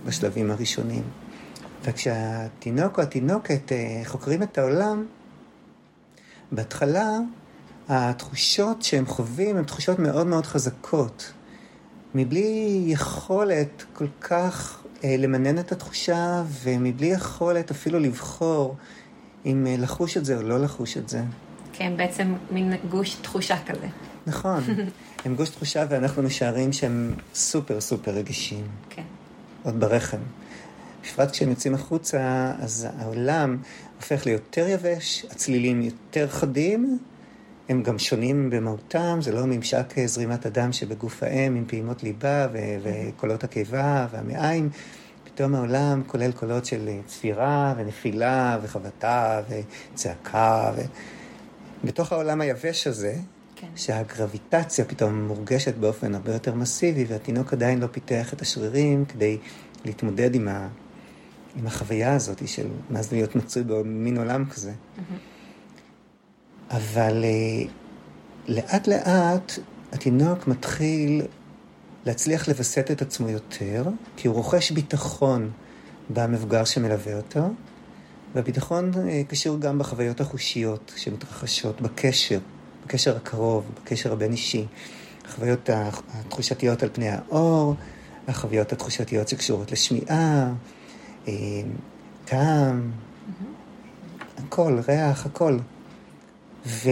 בשלבים הראשונים. וכשהתינוק או התינוקת אה, חוקרים את העולם, בהתחלה התחושות שהם חווים הן תחושות מאוד מאוד חזקות, מבלי יכולת כל כך אה, למנן את התחושה ומבלי יכולת אפילו לבחור אם אה, לחוש את זה או לא לחוש את זה. כן, בעצם מין גוש תחושה כזה. נכון, הם גוש תחושה ואנחנו משערים שהם סופר סופר רגישים. כן. עוד ברחם. בפרט כשהם יוצאים החוצה, אז העולם הופך ליותר יבש, הצלילים יותר חדים, הם גם שונים במהותם, זה לא ממשק זרימת הדם שבגוף האם עם פעימות ליבה ו- וקולות הקיבה והמעיים. פתאום העולם כולל קולות של צפירה ונפילה וחבטה וצעקה. ו... בתוך העולם היבש הזה, כן. שהגרביטציה פתאום מורגשת באופן הרבה יותר מסיבי, והתינוק עדיין לא פיתח את השרירים כדי להתמודד עם, ה... עם החוויה הזאת של מה זה להיות מצוי במין עולם כזה. אבל אה, לאט לאט התינוק מתחיל להצליח לווסת את עצמו יותר, כי הוא רוכש ביטחון במבוגר שמלווה אותו, והביטחון אה, קשור גם בחוויות החושיות שמתרחשות בקשר, בקשר הקרוב, בקשר הבין-אישי. החוויות התחושתיות על פני האור, החוויות התחושתיות שקשורות לשמיעה, אה, טעם, הכל, ריח, הכל. ו...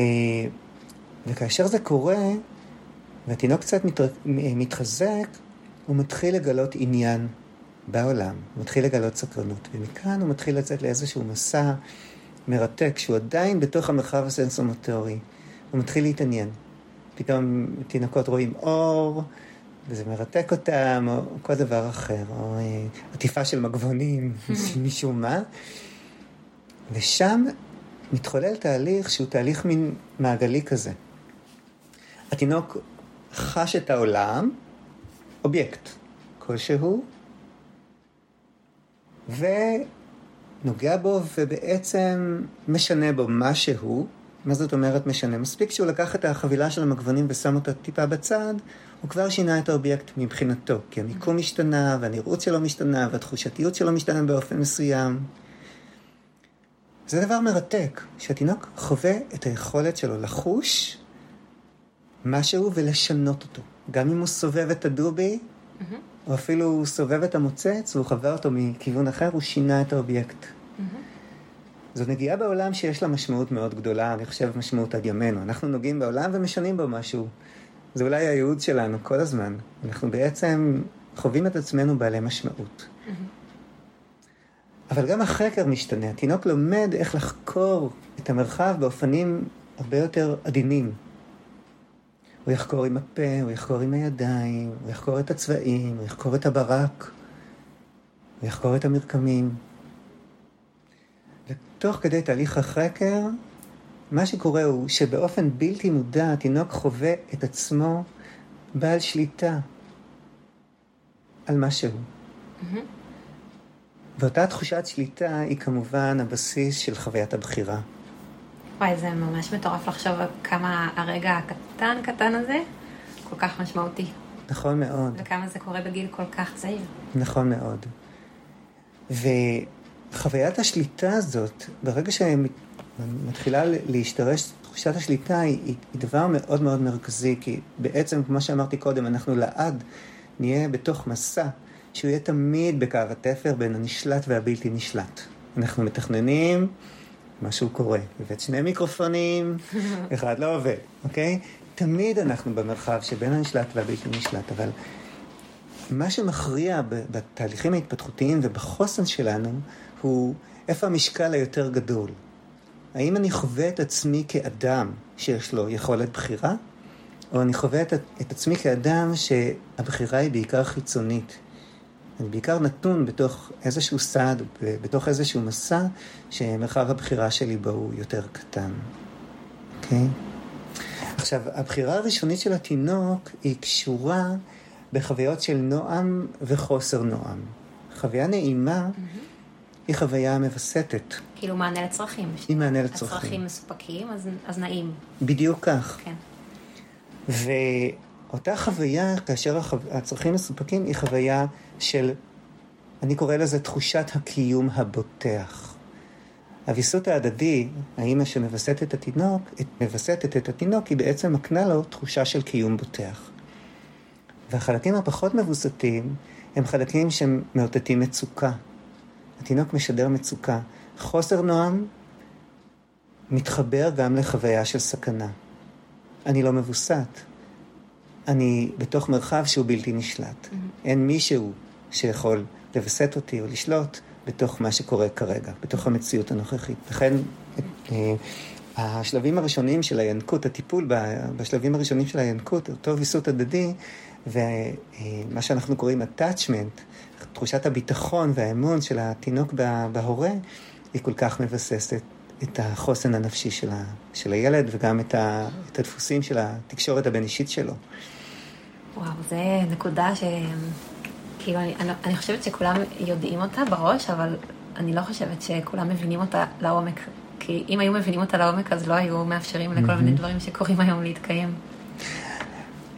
וכאשר זה קורה, והתינוק קצת מת... מתחזק, הוא מתחיל לגלות עניין בעולם, הוא מתחיל לגלות סקרנות, ומכאן הוא מתחיל לצאת לאיזשהו מסע מרתק, שהוא עדיין בתוך המרחב הסנסומוטורי, הוא מתחיל להתעניין. פתאום תינוקות רואים אור, וזה מרתק אותם, או כל דבר אחר, או אה, עטיפה של מגבונים, משום מה. ושם מתחולל תהליך שהוא תהליך מין מעגלי כזה. התינוק חש את העולם, אובייקט כלשהו, ונוגע בו ובעצם משנה בו משהו. מה זאת אומרת משנה? מספיק שהוא לקח את החבילה של המגבונים ושם אותה טיפה בצד, הוא כבר שינה את האובייקט מבחינתו, כי המיקום השתנה, והנראות שלו משתנה, והתחושתיות שלו משתנה באופן מסוים. זה דבר מרתק, שהתינוק חווה את היכולת שלו לחוש משהו ולשנות אותו. גם אם הוא סובב את הדובי, mm-hmm. או אפילו הוא סובב את המוצץ והוא חווה אותו מכיוון אחר, הוא שינה את האובייקט. זו נגיעה בעולם שיש לה משמעות מאוד גדולה, אני חושב משמעות עד ימינו. אנחנו נוגעים בעולם ומשנים בו משהו. זה אולי הייעוד שלנו כל הזמן. אנחנו בעצם חווים את עצמנו בעלי משמעות. אבל גם החקר משתנה. התינוק לומד איך לחקור את המרחב באופנים הרבה יותר עדינים. הוא יחקור עם הפה, הוא יחקור עם הידיים, הוא יחקור את הצבעים, הוא יחקור את הברק, הוא יחקור את המרקמים. ותוך כדי תהליך החקר, מה שקורה הוא שבאופן בלתי מודע התינוק חווה את עצמו בעל שליטה על משהו. Mm-hmm. ואותה תחושת שליטה היא כמובן הבסיס של חוויית הבחירה. וואי, זה ממש מטורף לחשוב כמה הרגע הקטן קטן הזה כל כך משמעותי. נכון מאוד. וכמה זה קורה בגיל כל כך צעיר. נכון מאוד. וחוויית השליטה הזאת, ברגע שמתחילה להשתרש תחושת השליטה, היא, היא דבר מאוד מאוד מרכזי, כי בעצם, כמו שאמרתי קודם, אנחנו לעד נהיה בתוך מסע שהוא יהיה תמיד בקו התפר בין הנשלט והבלתי נשלט. אנחנו מתכננים, משהו קורה. הבאת שני מיקרופונים, אחד לא עובד, אוקיי? תמיד אנחנו במרחב שבין הנשלט והבלתי נשלט, אבל מה שמכריע בתהליכים ההתפתחותיים ובחוסן שלנו הוא איפה המשקל היותר גדול. האם אני חווה את עצמי כאדם שיש לו יכולת בחירה, או אני חווה את, את עצמי כאדם שהבחירה היא בעיקר חיצונית. אני בעיקר נתון בתוך איזשהו סד, בתוך איזשהו מסע, שמרחב הבחירה שלי בו הוא יותר קטן. אוקיי? Okay? עכשיו, הבחירה הראשונית של התינוק היא קשורה בחוויות של נועם וחוסר נועם. חוויה נעימה mm-hmm. היא חוויה מווסתת. כאילו מענה לצרכים. היא מענה לצרכים. הצרכים מסופקים, אז, אז נעים. בדיוק כך. כן. ואותה חוויה, כאשר הצרכים מסופקים, היא חוויה של, אני קורא לזה תחושת הקיום הבוטח. הוויסות ההדדי, האימא שמווסתת את התינוק, מווסתת את התינוק, היא בעצם מקנה לו תחושה של קיום בוטח. והחלקים הפחות מבוסתים הם חלקים שמאותתים מצוקה. התינוק משדר מצוקה. חוסר נועם מתחבר גם לחוויה של סכנה. אני לא מבוסת. אני בתוך מרחב שהוא בלתי נשלט. Mm-hmm. אין מישהו שיכול לווסת אותי או לשלוט בתוך מה שקורה כרגע, בתוך המציאות הנוכחית. לכן, אה, השלבים הראשונים של הינקות, הטיפול בשלבים הראשונים של הינקות, אותו ויסות הדדי, ומה שאנחנו קוראים attachment, תחושת הביטחון והאמון של התינוק בהורה, היא כל כך מבססת את החוסן הנפשי של, ה, של הילד וגם את, ה, את הדפוסים של התקשורת הבין-אישית שלו. וואו, זו נקודה ש... כאילו, אני, אני, אני חושבת שכולם יודעים אותה בראש, אבל אני לא חושבת שכולם מבינים אותה לעומק. כי אם היו מבינים אותה לעומק, אז לא היו מאפשרים לכל מיני דברים שקורים היום להתקיים.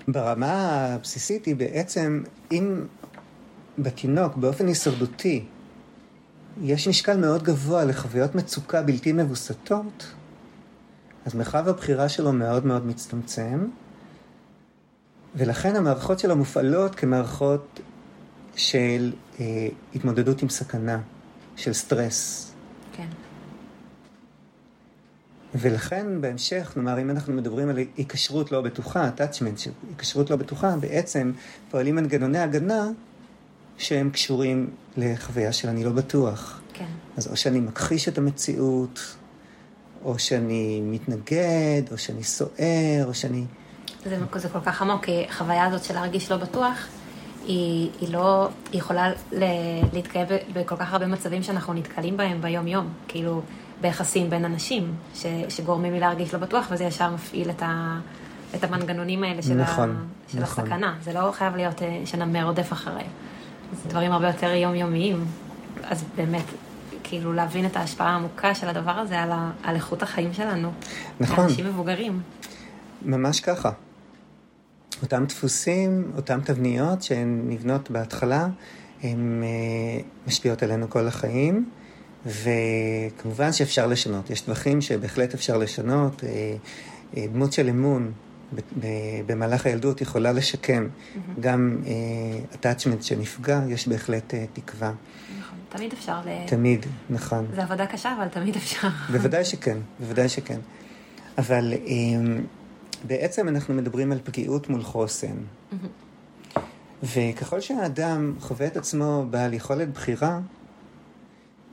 ברמה הבסיסית היא בעצם, אם בתינוק, באופן הישרדותי, יש משקל מאוד גבוה לחוויות מצוקה בלתי מבוסתות, אז מרחב הבחירה שלו מאוד מאוד מצטמצם, ולכן המערכות שלו מופעלות כמערכות של אה, התמודדות עם סכנה, של סטרס. כן. ולכן בהמשך, כלומר, אם אנחנו מדברים על היקשרות לא בטוחה, attachment, היקשרות לא בטוחה, בעצם פועלים מנגנוני הגנה שהם קשורים לחוויה של אני לא בטוח. כן. אז או שאני מכחיש את המציאות, או שאני מתנגד, או שאני סוער, או שאני... זה, זה כל כך עמוק, כי החוויה הזאת של להרגיש לא בטוח, היא, היא לא, היא יכולה להתקיים בכל כך הרבה מצבים שאנחנו נתקלים בהם ביום-יום, כאילו ביחסים בין אנשים, ש, שגורמים לי להרגיש לא בטוח, וזה ישר מפעיל את, ה, את המנגנונים האלה של, נכון, ה, של נכון. הסכנה. זה לא חייב להיות אה, שנמר רודף אחריי. זה דברים הרבה יותר יומיומיים. אז באמת, כאילו להבין את ההשפעה העמוקה של הדבר הזה על, ה, על איכות החיים שלנו. נכון. אנשים מבוגרים. ממש ככה. אותם דפוסים, אותם תבניות שהן נבנות בהתחלה, הן אה, משפיעות עלינו כל החיים, וכמובן שאפשר לשנות. יש דרכים שבהחלט אפשר לשנות. אה, אה, דמות של אמון במהלך הילדות יכולה לשקם mm-hmm. גם attachment שנפגע, יש בהחלט תקווה. נכון, תמיד אפשר ל... תמיד, נכון. זה עבודה קשה, אבל תמיד אפשר. בוודאי שכן, בוודאי שכן. אבל בעצם אנחנו מדברים על פגיעות מול חוסן. Mm-hmm. וככל שהאדם חווה את עצמו בעל יכולת בחירה,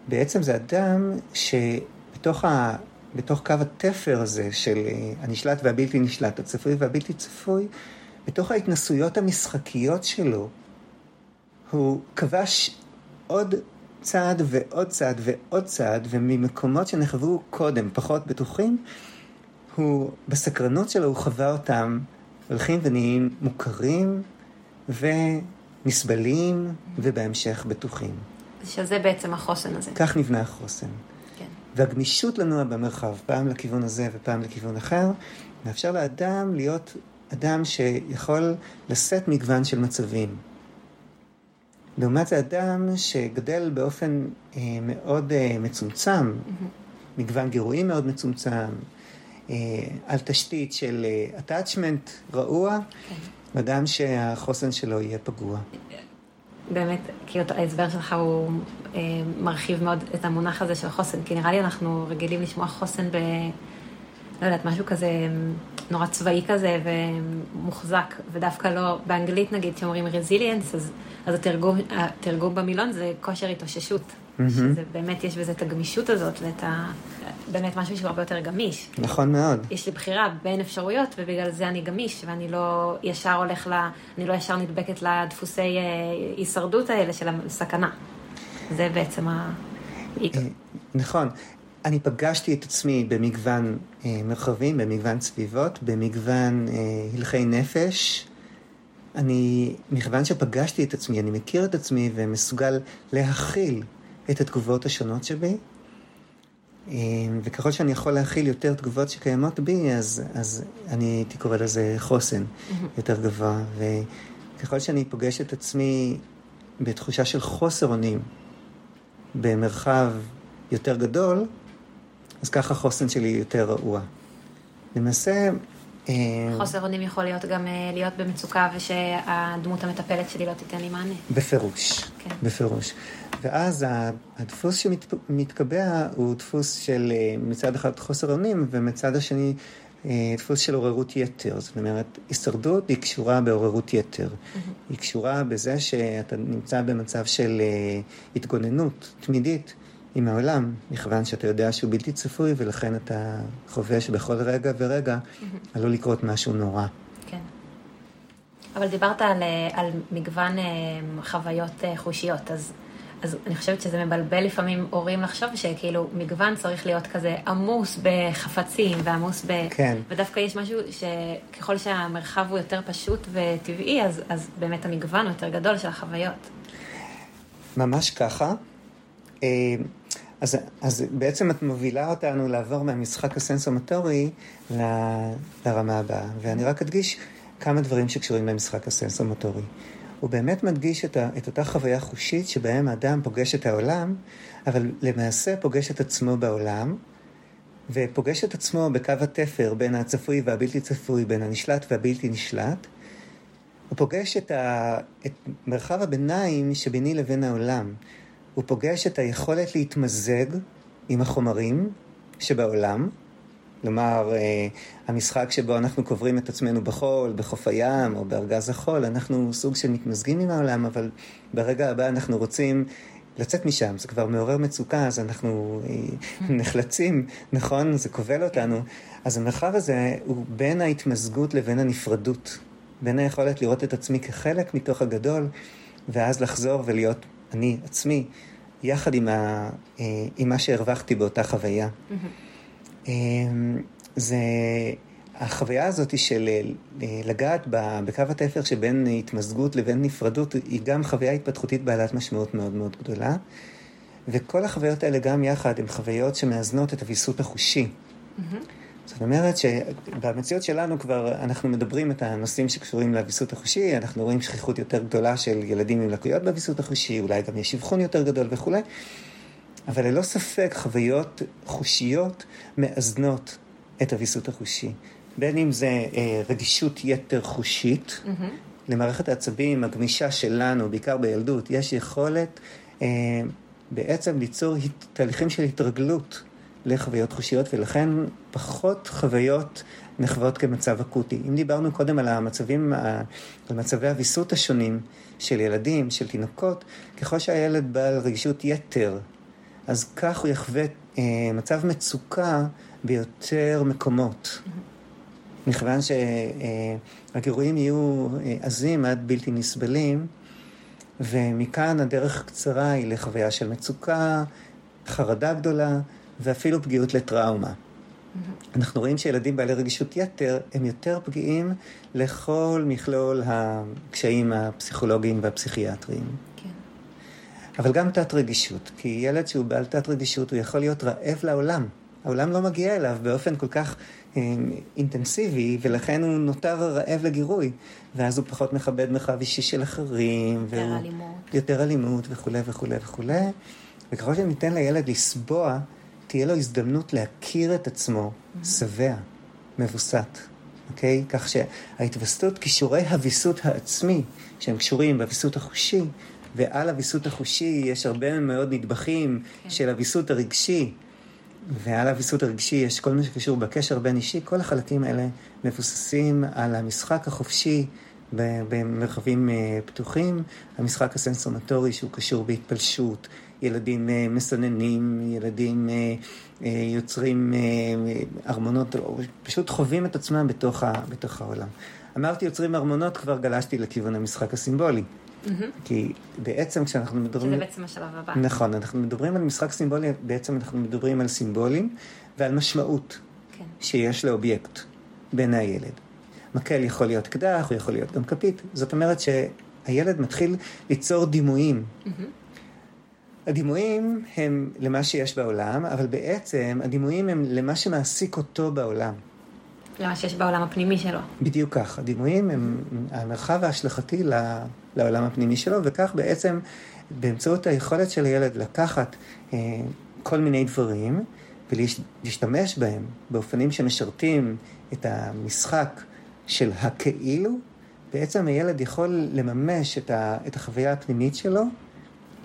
בעצם זה אדם שבתוך ה... בתוך קו התפר הזה של אה, הנשלט והבלתי נשלט, הצפוי והבלתי צפוי, בתוך ההתנסויות המשחקיות שלו, הוא כבש עוד צעד ועוד צעד ועוד צעד, וממקומות שנחוו קודם פחות בטוחים, הוא, בסקרנות שלו הוא חווה אותם הולכים ונהיים מוכרים ונסבלים ובהמשך בטוחים. שזה בעצם החוסן הזה. כך נבנה החוסן. והגמישות לנוע במרחב, פעם לכיוון הזה ופעם לכיוון אחר, מאפשר לאדם להיות אדם שיכול לשאת מגוון של מצבים. לעומת זה אדם שגדל באופן אה, מאוד אה, מצומצם, mm-hmm. מגוון גירויים מאוד מצומצם, על תשתית של אה, attachment רעוע. כן. אדם שהחוסן שלו יהיה פגוע. באמת, כי ההסבר שלך הוא אה, מרחיב מאוד את המונח הזה של חוסן, כי נראה לי אנחנו רגילים לשמוע חוסן ב... לא יודעת, משהו כזה נורא צבאי כזה ומוחזק, ודווקא לא, באנגלית נגיד, כשאומרים רזיליאנס, אז, אז התרגום, התרגום במילון זה כושר התאוששות. Mm-hmm. שזה באמת, יש בזה את הגמישות הזאת ואת ה... באמת משהו שהוא הרבה יותר גמיש. נכון מאוד. יש לי בחירה בין אפשרויות, ובגלל זה אני גמיש, ואני לא ישר הולך ל... אני לא ישר נדבקת לדפוסי אה, הישרדות האלה של הסכנה. זה בעצם ה... אה, נכון. אני פגשתי את עצמי במגוון אה, מרחבים, במגוון סביבות, במגוון אה, הלכי נפש. אני, מכיוון שפגשתי את עצמי, אני מכיר את עצמי ומסוגל להכיל את התגובות השונות שבי. אה, וככל שאני יכול להכיל יותר תגובות שקיימות בי, אז, אז אני הייתי קורא לזה חוסן. יותר גבוה. וככל שאני פוגש את עצמי בתחושה של חוסר אונים במרחב יותר גדול, אז ככה החוסן שלי יותר רעוע. למעשה... אה, חוסר אונים יכול להיות גם אה, להיות במצוקה ושהדמות המטפלת שלי לא תיתן לי מענה. בפירוש, כן. בפירוש. ואז הדפוס שמתקבע הוא דפוס של אה, מצד אחד חוסר אונים ומצד השני דפוס של עוררות יתר. זאת אומרת, הישרדות היא קשורה בעוררות יתר. Mm-hmm. היא קשורה בזה שאתה נמצא במצב של התגוננות תמידית. עם העולם, מכיוון שאתה יודע שהוא בלתי צפוי, ולכן אתה חווה שבכל רגע ורגע עלול לקרות משהו נורא. כן. אבל דיברת על, אה, על מגוון אה, חוויות אה, חושיות, אז, אז אני חושבת שזה מבלבל לפעמים הורים לחשוב שכאילו מגוון צריך להיות כזה עמוס בחפצים ועמוס ב... כן. ודווקא יש משהו שככל שהמרחב הוא יותר פשוט וטבעי, אז, אז באמת המגוון הוא יותר גדול של החוויות. ממש ככה. אז, אז בעצם את מובילה אותנו לעבור מהמשחק הסנסומטורי ל, לרמה הבאה. ואני רק אדגיש כמה דברים שקשורים למשחק הסנסומטורי. הוא באמת מדגיש את, ה, את אותה חוויה חושית שבהם האדם פוגש את העולם, אבל למעשה פוגש את עצמו בעולם, ופוגש את עצמו בקו התפר בין הצפוי והבלתי צפוי, בין הנשלט והבלתי נשלט. הוא פוגש את, ה, את מרחב הביניים שביני לבין העולם. הוא פוגש את היכולת להתמזג עם החומרים שבעולם, כלומר, אה, המשחק שבו אנחנו קוברים את עצמנו בחול, בחוף הים או בארגז החול, אנחנו סוג של מתמזגים עם העולם, אבל ברגע הבא אנחנו רוצים לצאת משם, זה כבר מעורר מצוקה, אז אנחנו אה, נחלצים, נכון? זה כובל אותנו. אז המרחב הזה הוא בין ההתמזגות לבין הנפרדות, בין היכולת לראות את עצמי כחלק מתוך הגדול, ואז לחזור ולהיות אני עצמי, יחד עם, ה, אה, עם מה שהרווחתי באותה חוויה. Mm-hmm. זה החוויה הזאת של אה, לגעת בקו התפר שבין התמזגות לבין נפרדות, היא גם חוויה התפתחותית בעלת משמעות מאוד מאוד גדולה. וכל החוויות האלה גם יחד הן חוויות שמאזנות את הוויסות החושי. Mm-hmm. זאת אומרת שבמציאות שלנו כבר אנחנו מדברים את הנושאים שקשורים לוויסות החושי, אנחנו רואים שכיחות יותר גדולה של ילדים עם לקויות בוויסות החושי, אולי גם יש אבחון יותר גדול וכולי, אבל ללא ספק חוויות חושיות מאזנות את הוויסות החושי. בין אם זה אה, רגישות יתר חושית, mm-hmm. למערכת העצבים הגמישה שלנו, בעיקר בילדות, יש יכולת אה, בעצם ליצור תהליכים של התרגלות לחוויות חושיות, ולכן פחות חוויות נחוות כמצב אקוטי. אם דיברנו קודם על המצבים, על מצבי הוויסות השונים של ילדים, של תינוקות, ככל שהילד בעל רגישות יתר, אז כך הוא יחווה אה, מצב מצוקה ביותר מקומות. מכיוון שהגירויים יהיו אה, עזים עד בלתי נסבלים, ומכאן הדרך קצרה היא לחוויה של מצוקה, חרדה גדולה ואפילו פגיעות לטראומה. אנחנו רואים שילדים בעלי רגישות יתר הם יותר פגיעים לכל מכלול הקשיים הפסיכולוגיים והפסיכיאטריים. אבל גם תת רגישות, כי ילד שהוא בעל תת רגישות הוא יכול להיות רעב לעולם. העולם לא מגיע אליו באופן כל כך אה, אינטנסיבי, ולכן הוא נותר רעב לגירוי. ואז הוא פחות מכבד מרחב אישי של אחרים. יותר והוא, אלימות. יותר אלימות וכולי וכולי וכולי. וככל שניתן לילד לסבוע, תהיה לו הזדמנות להכיר את עצמו mm-hmm. שבע, מבוסת. אוקיי? Okay? כך שההתווסתות, כישורי הוויסות העצמי, שהם קשורים בוויסות החושי, ועל הוויסות החושי יש הרבה מאוד נדבכים. כן. של הוויסות הרגשי, ועל הוויסות הרגשי יש כל מה שקשור בקשר בין אישי, כל החלקים האלה מבוססים על המשחק החופשי במרחבים אה, פתוחים, המשחק הסנסומטורי שהוא קשור בהתפלשות, ילדים אה, מסננים, ילדים אה, יוצרים ארמונות, פשוט חווים את עצמם בתוך, ה, בתוך העולם. אמרתי יוצרים ארמונות, כבר גלשתי לכיוון המשחק הסימבולי. Mm-hmm. כי בעצם כשאנחנו מדברים... שזה בעצם השלב הבא. נכון, אנחנו מדברים על משחק סימבולי, בעצם אנחנו מדברים על סימבולים ועל משמעות כן. שיש לאובייקט בעיני הילד. מקל יכול להיות קדח, הוא יכול להיות גם כפית. זאת אומרת שהילד מתחיל ליצור דימויים. Mm-hmm. הדימויים הם למה שיש בעולם, אבל בעצם הדימויים הם למה שמעסיק אותו בעולם. למה שיש בעולם הפנימי שלו. בדיוק כך. הדימויים הם המרחב ההשלכתי לעולם הפנימי שלו, וכך בעצם באמצעות היכולת של הילד לקחת אה, כל מיני דברים ולהשתמש בהם באופנים שמשרתים את המשחק של הכאילו, בעצם הילד יכול לממש את, ה, את החוויה הפנימית שלו,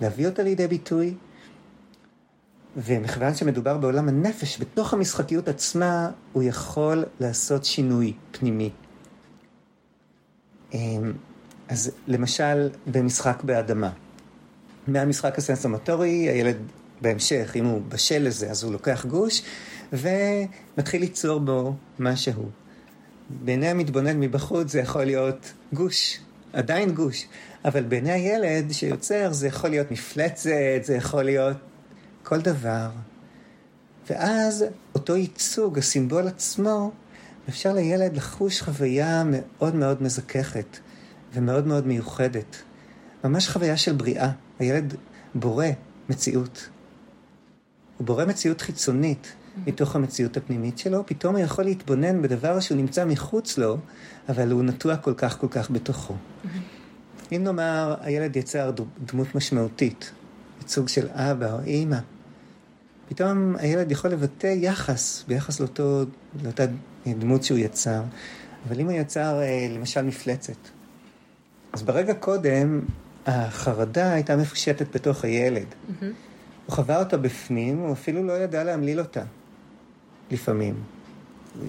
להביא אותה לידי ביטוי, ומכיוון שמדובר בעולם הנפש, בתוך המשחקיות עצמה, הוא יכול לעשות שינוי פנימי. אמ, אז למשל, במשחק באדמה. מהמשחק הסנסומטורי, הילד בהמשך, אם הוא בשל לזה, אז הוא לוקח גוש ומתחיל ליצור בו משהו. בעיני המתבונן מבחוץ זה יכול להיות גוש, עדיין גוש, אבל בעיני הילד שיוצר זה יכול להיות מפלצת, זה יכול להיות כל דבר. ואז אותו ייצוג, הסימבול עצמו, אפשר לילד לחוש חוויה מאוד מאוד מזככת ומאוד מאוד מיוחדת. ממש חוויה של בריאה. הילד בורא מציאות. הוא בורא מציאות חיצונית. מתוך המציאות הפנימית שלו, פתאום הוא יכול להתבונן בדבר שהוא נמצא מחוץ לו, אבל הוא נטוע כל כך כל כך בתוכו. אם נאמר, הילד יצר דמות משמעותית, ייצוג של אבא או אימא, פתאום הילד יכול לבטא יחס ביחס לאותו, לאותה דמות שהוא יצר. אבל אם הוא יצר אה, למשל מפלצת, אז ברגע קודם החרדה הייתה מפושטת בתוך הילד. Mm-hmm. הוא חווה אותה בפנים, הוא אפילו לא ידע להמליל אותה, לפעמים.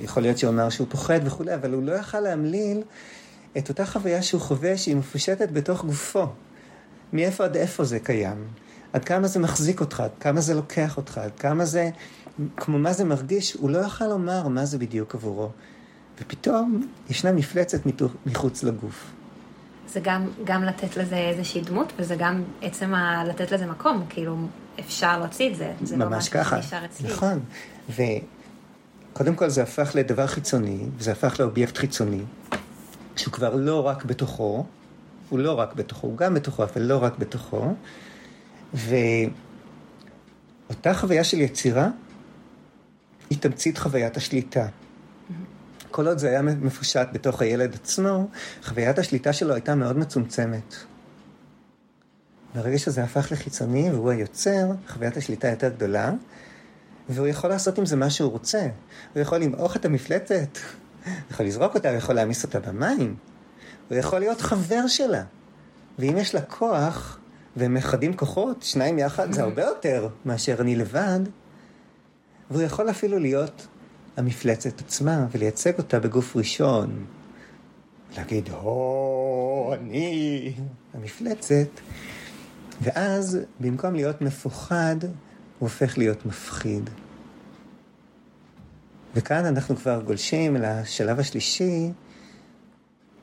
יכול להיות שהוא אמר שהוא פוחד וכולי, אבל הוא לא יכל להמליל את אותה חוויה שהוא חווה שהיא מפושטת בתוך גופו. מאיפה עד איפה זה קיים? עד כמה זה מחזיק אותך, עד כמה זה לוקח אותך, עד כמה זה, כמו מה זה מרגיש, הוא לא יכל לומר מה זה בדיוק עבורו. ופתאום ישנה מפלצת מחוץ לגוף. זה גם, גם לתת לזה איזושהי דמות, וזה גם עצם ה... לתת לזה מקום, כאילו, אפשר להוציא את זה. זה לא ממש לא ככה, נכון. וקודם כל זה הפך לדבר חיצוני, וזה הפך לאובייקט חיצוני, שהוא כבר לא רק בתוכו, הוא לא רק בתוכו, הוא גם בתוכו, אבל לא רק בתוכו. ואותה חוויה של יצירה היא תמצית חוויית השליטה. כל עוד זה היה מפושט בתוך הילד עצמו, חוויית השליטה שלו הייתה מאוד מצומצמת. ברגע שזה הפך לחיצוני והוא היוצר, חוויית השליטה יותר גדולה, והוא יכול לעשות עם זה מה שהוא רוצה. הוא יכול למעוך את המפלצת, יכול לזרוק אותה, הוא יכול להעמיס אותה במים. הוא יכול להיות חבר שלה. ואם יש לה כוח, והם מאחדים כוחות, שניים יחד, זה הרבה יותר מאשר אני לבד. והוא יכול אפילו להיות המפלצת עצמה ולייצג אותה בגוף ראשון. להגיד, הו, אני המפלצת. ואז, במקום להיות מפוחד, הוא הופך להיות מפחיד. וכאן אנחנו כבר גולשים לשלב השלישי,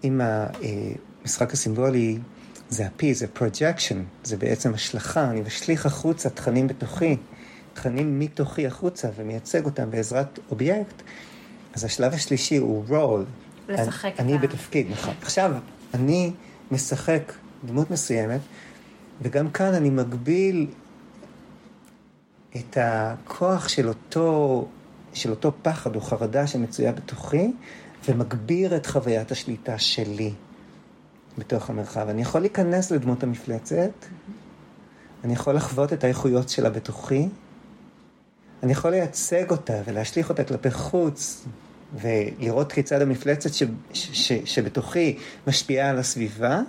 עם המשחק הסימבולי, זה ה-P, זה projection, זה בעצם השלכה, אני משליך החוצה תכנים בתוכי, תכנים מתוכי החוצה ומייצג אותם בעזרת אובייקט, אז השלב השלישי הוא role. לשחק אני, אני בתפקיד, נכון. עכשיו, אני משחק דמות מסוימת, וגם כאן אני מגביל את הכוח של אותו, של אותו פחד או חרדה שמצויה בתוכי, ומגביר את חוויית השליטה שלי בתוך המרחב. אני יכול להיכנס לדמות המפלצת, אני יכול לחוות את האיכויות שלה בתוכי, אני יכול לייצג אותה ולהשליך אותה כלפי חוץ, ולראות כיצד המפלצת ש, ש, ש, שבתוכי משפיעה על הסביבה,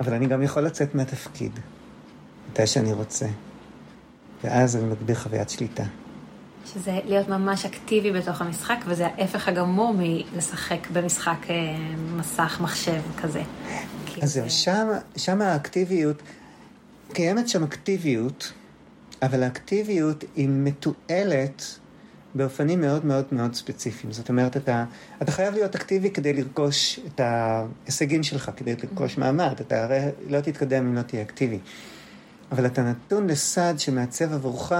אבל אני גם יכול לצאת מהתפקיד, מתי שאני רוצה. ואז אני מגביר חוויית שליטה. שזה להיות ממש אקטיבי בתוך המשחק, וזה ההפך הגמור מלשחק במשחק אה, מסך מחשב כזה. אז זה- זהו, שם, שם האקטיביות, קיימת שם אקטיביות, אבל האקטיביות היא מתועלת באופנים מאוד מאוד מאוד ספציפיים. זאת אומרת, אתה, אתה חייב להיות אקטיבי כדי לרכוש את ההישגים שלך, כדי לרכוש מעמד. אתה הרי לא תתקדם אם לא תהיה אקטיבי. אבל אתה נתון לסד שמעצב עבורך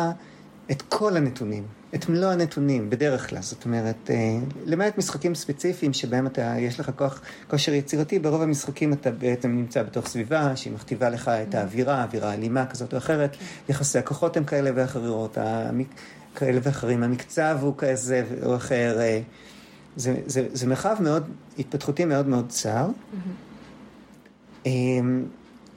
את כל הנתונים, את מלוא הנתונים, בדרך כלל. זאת אומרת, אה, למעט משחקים ספציפיים שבהם אתה, יש לך כוח, כושר יצירתי, ברוב המשחקים אתה בעצם נמצא בתוך סביבה שהיא מכתיבה לך את האווירה, אווירה אלימה כזאת או אחרת. יחסי הכוחות הם כאלה ואחרות, המק... כאלה ואחרים, המקצב הוא כזה או אחר. אה, זה, זה, זה מרחב מאוד, התפתחותי מאוד מאוד צר. אמ,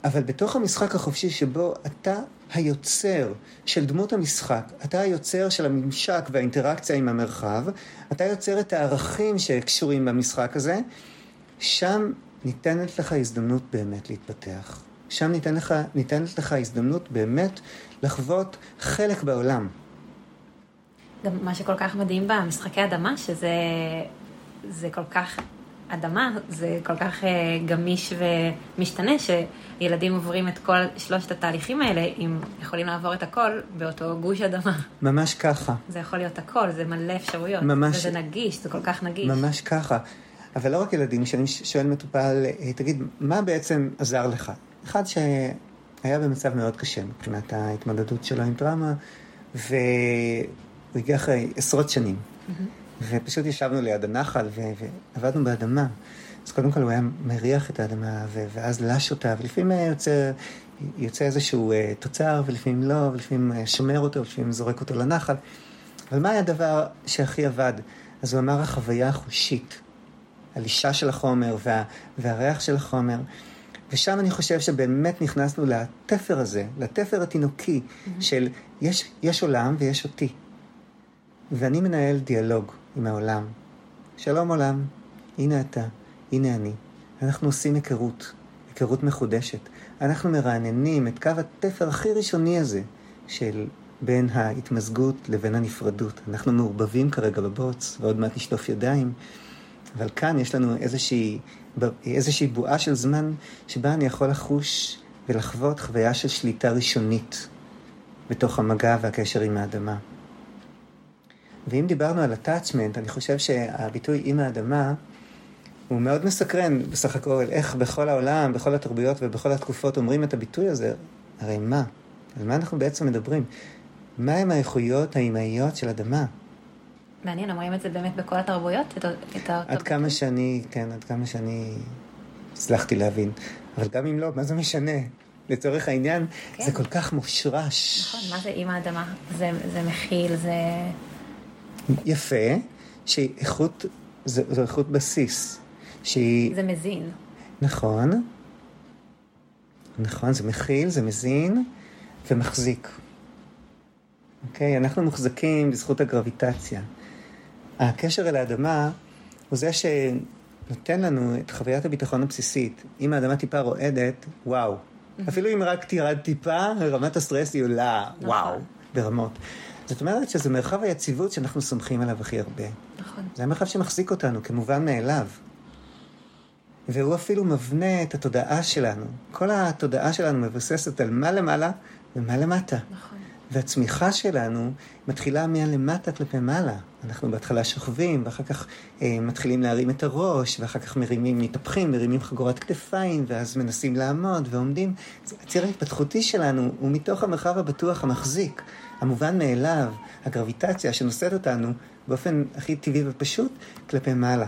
אבל בתוך המשחק החופשי שבו אתה היוצר של דמות המשחק, אתה היוצר של הממשק והאינטראקציה עם המרחב, אתה יוצר את הערכים שקשורים במשחק הזה, שם ניתנת לך הזדמנות באמת להתפתח. שם ניתן לך, ניתנת לך הזדמנות באמת לחוות חלק בעולם. גם מה שכל כך מדהים במשחקי אדמה, שזה זה כל כך, אדמה זה כל כך אה, גמיש ומשתנה, שילדים עוברים את כל שלושת התהליכים האלה, אם יכולים לעבור את הכל באותו גוש אדמה. ממש ככה. זה יכול להיות הכל, זה מלא אפשרויות. ממש- וזה נגיש, זה כל כך נגיש. ממש ככה. אבל לא רק ילדים, כשאני שואל מטופל, אה, תגיד, מה בעצם עזר לך? אחד שהיה במצב מאוד קשה מבחינת ההתמודדות שלו עם טראומה, והוא הגיע אחרי עשרות שנים. ופשוט ישבנו ליד הנחל ו- ועבדנו באדמה. אז קודם כל הוא היה מריח את האדמה, ו- ואז לש אותה, ולפעמים יוצא, יוצא איזשהו אה, תוצר, ולפעמים לא, ולפעמים אה, שומר אותו, ולפעמים זורק אותו לנחל. אבל מה היה הדבר שהכי עבד? אז הוא אמר החוויה החושית, הלישה של החומר וה, והריח של החומר. ושם אני חושב שבאמת נכנסנו לתפר הזה, לתפר התינוקי של יש, יש עולם ויש אותי. ואני מנהל דיאלוג עם העולם. שלום עולם, הנה אתה, הנה אני. אנחנו עושים היכרות, היכרות מחודשת. אנחנו מרעננים את קו התפר הכי ראשוני הזה של בין ההתמזגות לבין הנפרדות. אנחנו מעורבבים כרגע בבוץ, ועוד מעט נשטוף ידיים, אבל כאן יש לנו איזושהי, איזושהי בועה של זמן שבה אני יכול לחוש ולחוות חוויה של שליטה ראשונית בתוך המגע והקשר עם האדמה. ואם דיברנו על attachment, אני חושב שהביטוי עם האדמה הוא מאוד מסקרן בסך הכל, איך בכל העולם, בכל התרבויות ובכל התקופות אומרים את הביטוי הזה. הרי מה? על מה אנחנו בעצם מדברים? מהם האיכויות האימהיות של אדמה? מעניין, אומרים את זה באמת בכל התרבויות? את, את עד כמה שאני, כן, עד כמה שאני הצלחתי להבין. אבל גם אם לא, מה זה משנה? לצורך העניין, כן. זה כל כך מושרש. נכון, מה זה עם האדמה? זה, זה מכיל, זה... יפה, שהיא איכות, זו, זו איכות בסיס. שהיא, זה מזין. נכון, נכון, זה מכיל, זה מזין ומחזיק. אוקיי? אנחנו מוחזקים בזכות הגרביטציה. הקשר אל האדמה הוא זה שנותן לנו את חוויית הביטחון הבסיסית. אם האדמה טיפה רועדת, וואו. אפילו אם רק תירד טיפה, רמת הסטרס היא עולה, נכון. וואו, ברמות. זאת אומרת שזה מרחב היציבות שאנחנו סומכים עליו הכי הרבה. נכון. זה המרחב שמחזיק אותנו כמובן מאליו. והוא אפילו מבנה את התודעה שלנו. כל התודעה שלנו מבוססת על מה למעלה ומה למטה. נכון. והצמיחה שלנו מתחילה מהלמטה כלפי מעלה. אנחנו בהתחלה שוכבים, ואחר כך אה, מתחילים להרים את הראש, ואחר כך מרימים, מתהפכים, מרימים חגורת כתפיים, ואז מנסים לעמוד ועומדים. הציר ההתפתחותי שלנו הוא מתוך המרחב הבטוח המחזיק, המובן מאליו, הגרביטציה שנושאת אותנו באופן הכי טבעי ופשוט כלפי מעלה.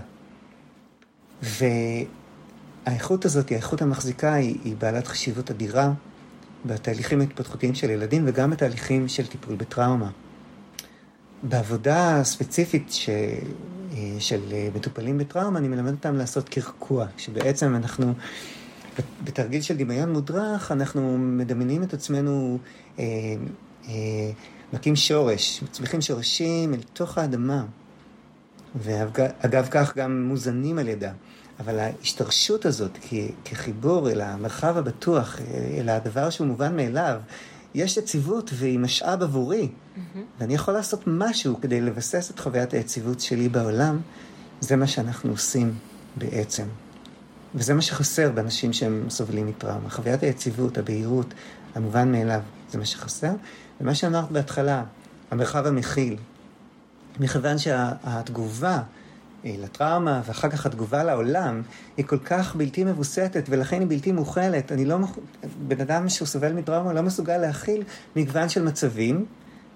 והאיכות הזאת, האיכות המחזיקה, היא, היא בעלת חשיבות אדירה. בתהליכים ההתפתחותיים של ילדים וגם בתהליכים של טיפול בטראומה. בעבודה ספציפית ש... של מטופלים בטראומה, אני מלמד אותם לעשות קרקוע, שבעצם אנחנו, בתרגיל של דמיון מודרך, אנחנו מדמיינים את עצמנו אה, מכים שורש, מצמיחים שורשים אל תוך האדמה, ואגב כך גם מוזנים על ידה. אבל ההשתרשות הזאת כ, כחיבור אל המרחב הבטוח, אל הדבר שהוא מובן מאליו, יש יציבות והיא משאב עבורי, mm-hmm. ואני יכול לעשות משהו כדי לבסס את חוויית היציבות שלי בעולם, זה מה שאנחנו עושים בעצם. וזה מה שחסר באנשים שהם סובלים מטראומה. חוויית היציבות, הבהירות, המובן מאליו, זה מה שחסר. ומה שאמרת בהתחלה, המרחב המכיל, מכיוון שהתגובה אה, לטראומה, ואחר כך התגובה לעולם, היא כל כך בלתי מבוסתת, ולכן היא בלתי מוכלת. אני לא, בן אדם שהוא סובל מטראומה לא מסוגל להכיל מגוון של מצבים,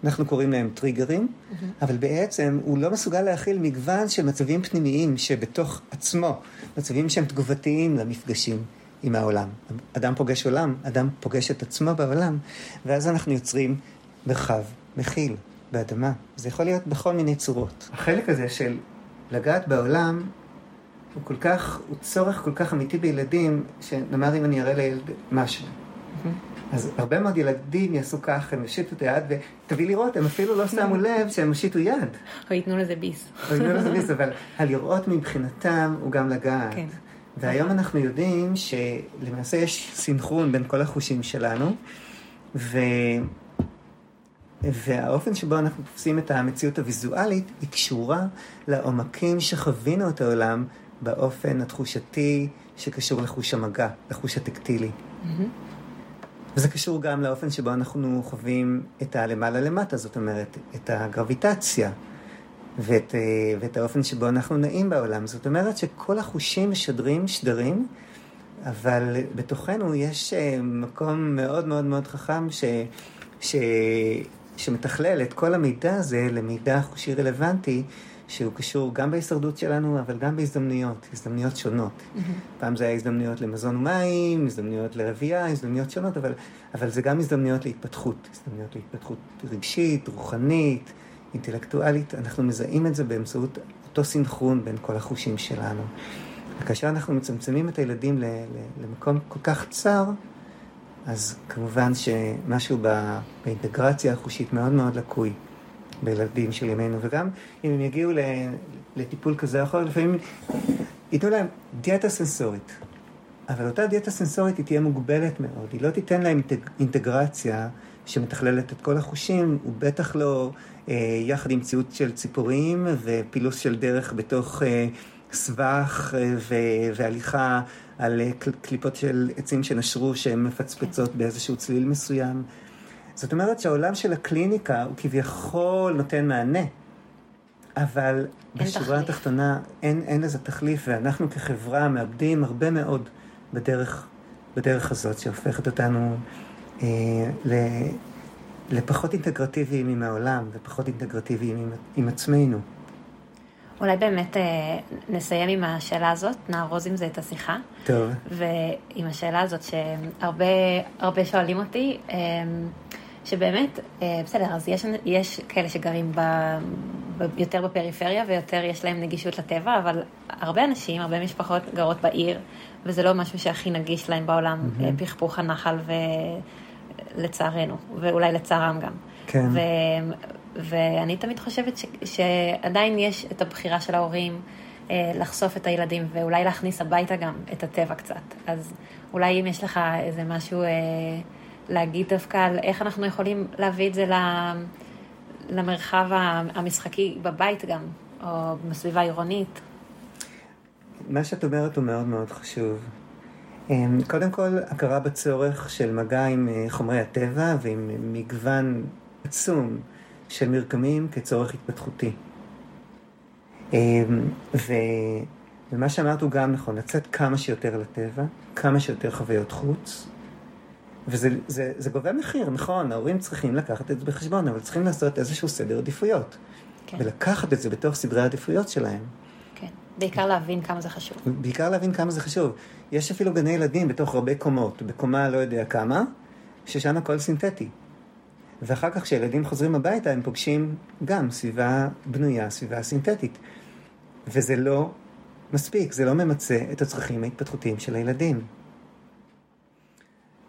אנחנו קוראים להם טריגרים, mm-hmm. אבל בעצם הוא לא מסוגל להכיל מגוון של מצבים פנימיים שבתוך עצמו, מצבים שהם תגובתיים למפגשים עם העולם. אדם פוגש עולם, אדם פוגש את עצמו בעולם, ואז אנחנו יוצרים מרחב מכיל באדמה. זה יכול להיות בכל מיני צורות. החלק הזה של לגעת בעולם הוא כל כך, הוא צורך כל כך אמיתי בילדים, שנאמר אם אני אראה לילד משהו. אז הרבה מאוד ילדים יעשו כך, הם יושיטו את היד, ותביא לראות, הם אפילו לא שמו לב שהם יושיטו יד. או ייתנו לזה ביס. או ייתנו לזה ביס, אבל הלראות מבחינתם הוא גם לגעת. כן. והיום אנחנו יודעים שלמעשה יש סינכרון בין כל החושים שלנו, ו... והאופן שבו אנחנו תופסים את המציאות הוויזואלית היא קשורה לעומקים שחווינו את העולם באופן התחושתי שקשור לחוש המגע, לחוש הטקטילי. Mm-hmm. וזה קשור גם לאופן שבו אנחנו חווים את הלמעלה למטה, זאת אומרת, את הגרביטציה ואת, אה, ואת האופן שבו אנחנו נעים בעולם. זאת אומרת שכל החושים משדרים שדרים, אבל בתוכנו יש אה, מקום מאוד מאוד מאוד חכם ש... ש... שמתכלל את כל המידע הזה למידע חושי רלוונטי, שהוא קשור גם בהישרדות שלנו, אבל גם בהזדמנויות, הזדמנויות שונות. Mm-hmm. פעם זה היה הזדמנויות למזון ומים, הזדמנויות לרבייה, הזדמנויות שונות, אבל, אבל זה גם הזדמנויות להתפתחות, הזדמנויות להתפתחות רגשית, רוחנית, אינטלקטואלית. אנחנו מזהים את זה באמצעות אותו סינכרון בין כל החושים שלנו. וכאשר אנחנו מצמצמים את הילדים למקום כל כך צר, אז כמובן שמשהו באינטגרציה החושית מאוד מאוד לקוי בילדים של ימינו, וגם אם הם יגיעו לטיפול כזה או אחר, לפעמים ייתנו להם דיאטה סנסורית, אבל אותה דיאטה סנסורית היא תהיה מוגבלת מאוד, היא לא תיתן להם אינטגרציה שמתכללת את כל החושים, ובטח לא אה, יחד עם מציאות של ציפורים ופילוס של דרך בתוך אה, סבך אה, והליכה על אה, קליפות של עצים שנשרו שהן מפצפצות באיזשהו צליל מסוים. זאת אומרת שהעולם של הקליניקה הוא כביכול נותן מענה, אבל בשורה התחתונה אין, אין לזה תחליף, ואנחנו כחברה מאבדים הרבה מאוד בדרך, בדרך הזאת שהופכת אותנו לפחות אינטגרטיביים עם העולם ופחות אינטגרטיביים עם, עם עצמנו. אולי באמת אה, נסיים עם השאלה הזאת, נארוז עם זה את השיחה. טוב. ועם השאלה הזאת שהרבה שואלים אותי, אה, שבאמת, אה, בסדר, אז יש, יש כאלה שגרים ב, ב, יותר בפריפריה ויותר יש להם נגישות לטבע, אבל הרבה אנשים, הרבה משפחות גרות בעיר, וזה לא משהו שהכי נגיש להם בעולם, mm-hmm. פכפוך הנחל ולצערנו, ואולי לצערם גם. כן. ו... ואני תמיד חושבת ש, שעדיין יש את הבחירה של ההורים אה, לחשוף את הילדים ואולי להכניס הביתה גם את הטבע קצת. אז אולי אם יש לך איזה משהו אה, להגיד דווקא על איך אנחנו יכולים להביא את זה למרחב המשחקי בבית גם, או בסביבה עירונית. מה שאת אומרת הוא מאוד מאוד חשוב. אמ, קודם כל, הכרה בצורך של מגע עם אה, חומרי הטבע ועם מגוון עצום של מרקמים כצורך התפתחותי. אמ, ו... ומה שאמרת הוא גם נכון, לצאת כמה שיותר לטבע, כמה שיותר חוויות חוץ, וזה זה, זה גובה מחיר, נכון, ההורים צריכים לקחת את זה בחשבון, אבל צריכים לעשות איזשהו סדר עדיפויות. כן. ולקחת את זה בתוך סדרי העדיפויות שלהם. בעיקר להבין כמה זה חשוב. בעיקר להבין כמה זה חשוב. יש אפילו גני ילדים בתוך הרבה קומות, בקומה לא יודע כמה, ששם הכל סינתטי. ואחר כך כשילדים חוזרים הביתה הם פוגשים גם סביבה בנויה, סביבה סינתטית. וזה לא מספיק, זה לא ממצה את הצרכים ההתפתחותיים של הילדים.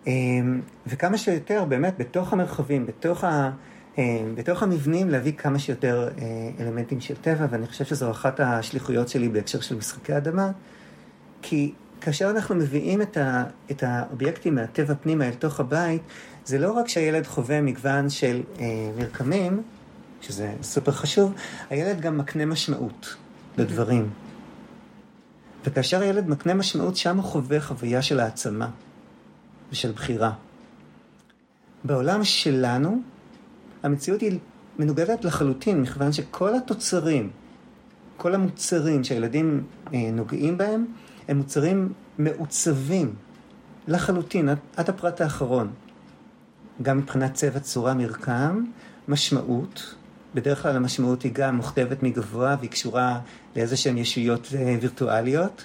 אמ, וכמה שיותר באמת בתוך המרחבים, בתוך, ה, בתוך המבנים, להביא כמה שיותר אה, אלמנטים של טבע, ואני חושב שזו אחת השליחויות שלי בהקשר של משחקי אדמה, כי כאשר אנחנו מביאים את, ה, את האובייקטים מהטבע פנימה אל תוך הבית, זה לא רק שהילד חווה מגוון של אה, מרקמים, שזה סופר חשוב, הילד גם מקנה משמעות לדברים. וכאשר הילד מקנה משמעות, שם הוא חווה חוויה של העצמה. ושל בחירה. בעולם שלנו, המציאות היא מנוגדת לחלוטין, מכיוון שכל התוצרים, כל המוצרים שהילדים אה, נוגעים בהם, הם מוצרים מעוצבים לחלוטין, עד, עד הפרט האחרון. גם מבחינת צבע, צורה, מרקם, משמעות. בדרך כלל המשמעות היא גם מוכתבת מגבוה והיא קשורה לאיזה שהן ישויות אה, וירטואליות.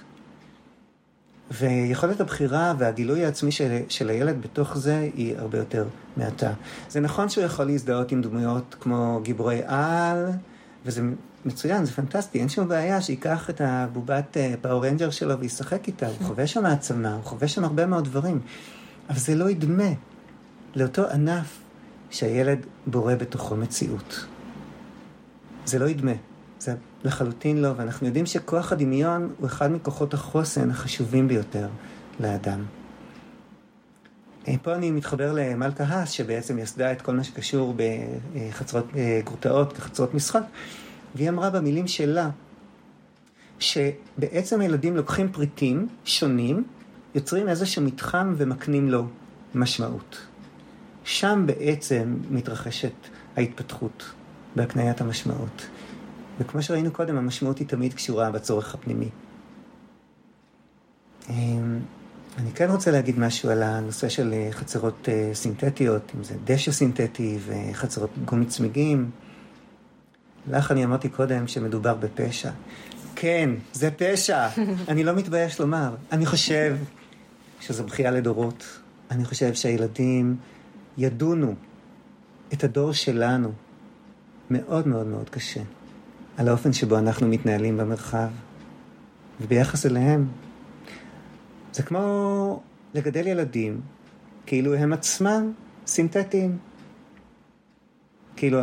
ויכולת הבחירה והגילוי העצמי של, של הילד בתוך זה היא הרבה יותר מעטה. זה נכון שהוא יכול להזדהות עם דמויות כמו גיבורי על, וזה מצוין, זה פנטסטי, אין שום בעיה שייקח את הבובת Power אה, Ranger שלו וישחק איתה, הוא חווה שם העצמה, הוא חווה שם הרבה מאוד דברים, אבל זה לא ידמה לאותו ענף שהילד בורא בתוכו מציאות. זה לא ידמה. לחלוטין לא, ואנחנו יודעים שכוח הדמיון הוא אחד מכוחות החוסן החשובים ביותר לאדם. אה, פה אני מתחבר למלכה האס, שבעצם יסדה את כל מה שקשור בחצרות אה, גרוטאות כחצרות משחק, והיא אמרה במילים שלה, שבעצם הילדים לוקחים פריטים שונים, יוצרים איזשהו מתחם ומקנים לו משמעות. שם בעצם מתרחשת ההתפתחות בהקניית המשמעות. וכמו שראינו קודם, המשמעות היא תמיד קשורה בצורך הפנימי. אמ, אני כן רוצה להגיד משהו על הנושא של אה, חצרות אה, סינתטיות, אם זה דשא סינתטי וחצרות גומי צמיגים. לך אני אמרתי קודם שמדובר בפשע. כן, זה פשע. אני לא מתבייש לומר. אני חושב שזו בכייה לדורות. אני חושב שהילדים ידונו את הדור שלנו מאוד מאוד מאוד קשה. על האופן שבו אנחנו מתנהלים במרחב וביחס אליהם. זה כמו לגדל ילדים כאילו הם עצמם סינתטיים. כאילו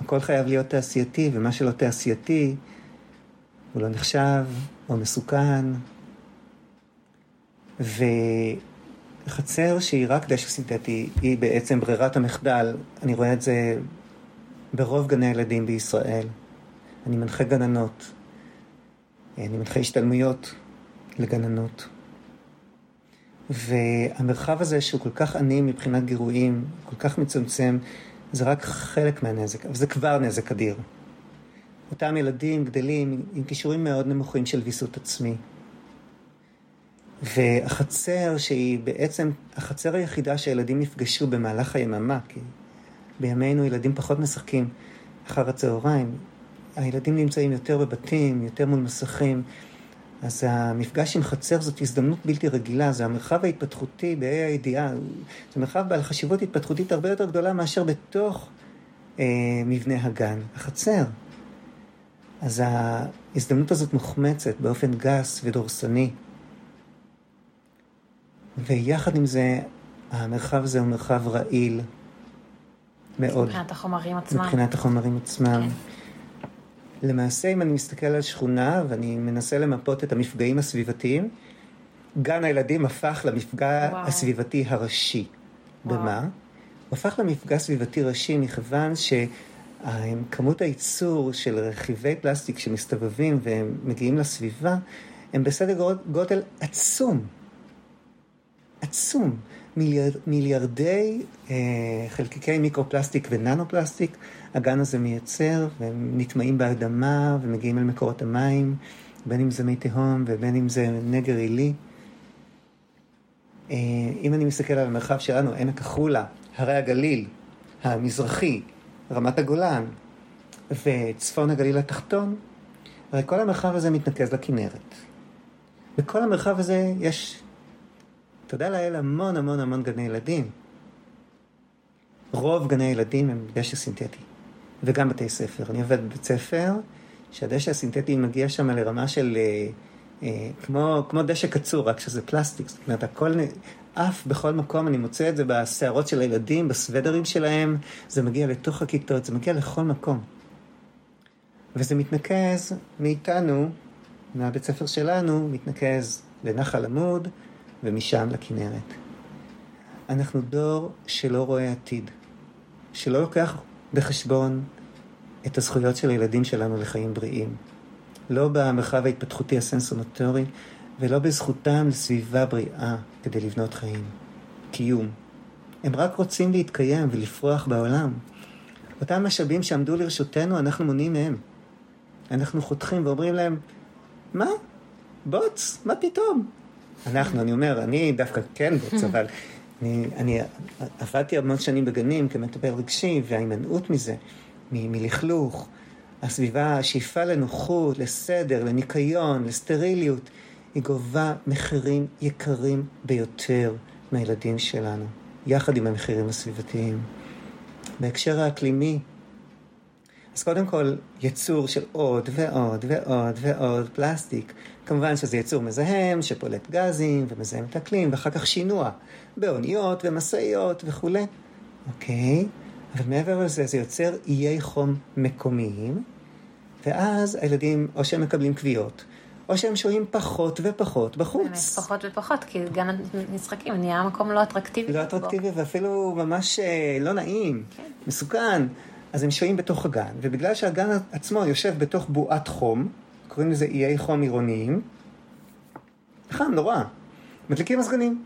הכל חייב להיות תעשייתי, ומה שלא תעשייתי הוא לא נחשב או מסוכן. וחצר שהיא רק דשא סינתטי היא בעצם ברירת המחדל. אני רואה את זה ברוב גני הילדים בישראל. אני מנחה גננות, אני מנחה השתלמויות לגננות. והמרחב הזה שהוא כל כך עני מבחינת גירויים, כל כך מצומצם, זה רק חלק מהנזק, אבל זה כבר נזק אדיר. אותם ילדים גדלים עם כישורים מאוד נמוכים של ויסות עצמי. והחצר שהיא בעצם החצר היחידה שהילדים יפגשו במהלך היממה, כי בימינו ילדים פחות משחקים אחר הצהריים, הילדים נמצאים יותר בבתים, יותר מול מסכים, אז המפגש עם חצר זאת הזדמנות בלתי רגילה, זה המרחב ההתפתחותי באי הידיעה, זה מרחב בעל חשיבות התפתחותית הרבה יותר גדולה מאשר בתוך אה, מבנה הגן, החצר. אז ההזדמנות הזאת מוחמצת באופן גס ודורסני. ויחד עם זה, המרחב הזה הוא מרחב רעיל, מאוד. מבחינת החומרים עצמם. מבחינת החומרים עצמם. כן. למעשה, אם אני מסתכל על שכונה ואני מנסה למפות את המפגעים הסביבתיים, גן הילדים הפך למפגע וואו. הסביבתי הראשי. וואו. במה? הוא הפך למפגע סביבתי ראשי מכיוון שכמות הייצור של רכיבי פלסטיק שמסתובבים והם מגיעים לסביבה, הם בסדר גודל- עצום. עצום. מיליאר, מיליארדי אה, חלקיקי מיקרופלסטיק וננו-פלסטיק הגן הזה מייצר, והם נטמעים באדמה ומגיעים אל מקורות המים, בין אם זה מי תהום ובין אם זה נגר עילי. אה, אם אני מסתכל על המרחב שלנו, עמק החולה, הרי הגליל, המזרחי, רמת הגולן וצפון הגליל התחתון, הרי כל המרחב הזה מתנקז לכנרת. בכל המרחב הזה יש, תודה לאל, המון המון המון גני ילדים. רוב גני הילדים הם דשא סינתטי, וגם בתי ספר. אני עובד בבית ספר, שהדשא הסינתטי מגיע שם לרמה של אה, אה, כמו, כמו דשא קצור, רק שזה פלסטיק. זאת אומרת, הכל, עף בכל מקום, אני מוצא את זה בשערות של הילדים, בסוודרים שלהם, זה מגיע לתוך הכיתות, זה מגיע לכל מקום. וזה מתנקז מאיתנו, מהבית ספר שלנו, מתנקז לנחל עמוד, ומשם לכנרת. אנחנו דור שלא רואה עתיד, שלא לוקח בחשבון את הזכויות של הילדים שלנו לחיים בריאים. לא במרחב ההתפתחותי הסנסומוטורי, ולא בזכותם לסביבה בריאה כדי לבנות חיים. קיום. הם רק רוצים להתקיים ולפרוח בעולם. אותם משאבים שעמדו לרשותנו, אנחנו מונעים מהם. אנחנו חותכים ואומרים להם, מה? בוץ? מה פתאום? אנחנו, אני אומר, אני דווקא כן בוץ, אבל אני, אני עבדתי המון שנים בגנים כמטפל רגשי, וההימנעות מזה, מ- מלכלוך, הסביבה, השאיפה לנוחות, לסדר, לניקיון, לסטריליות, היא גובה מחירים יקרים ביותר מהילדים שלנו, יחד עם המחירים הסביבתיים. בהקשר האקלימי, אז קודם כל, יצור של עוד ועוד ועוד ועוד פלסטיק. כמובן שזה יצור מזהם, שפולט גזים ומזהם את האקלים, ואחר כך שינוע באוניות ומשאיות וכולי. אוקיי? אבל מעבר לזה, זה יוצר איי חום מקומיים, ואז הילדים, או שהם מקבלים כוויות, או שהם שוהים פחות ופחות באמת, בחוץ. פחות ופחות, כי גן המשחקים נהיה מקום לא אטרקטיבי. לא אטרקטיבי ואפילו ממש אה, לא נעים, כן. מסוכן. אז הם שוהים בתוך הגן, ובגלל שהגן עצמו יושב בתוך בועת חום, קוראים לזה איי חום עירוניים, חם נורא. מדליקים מזגנים.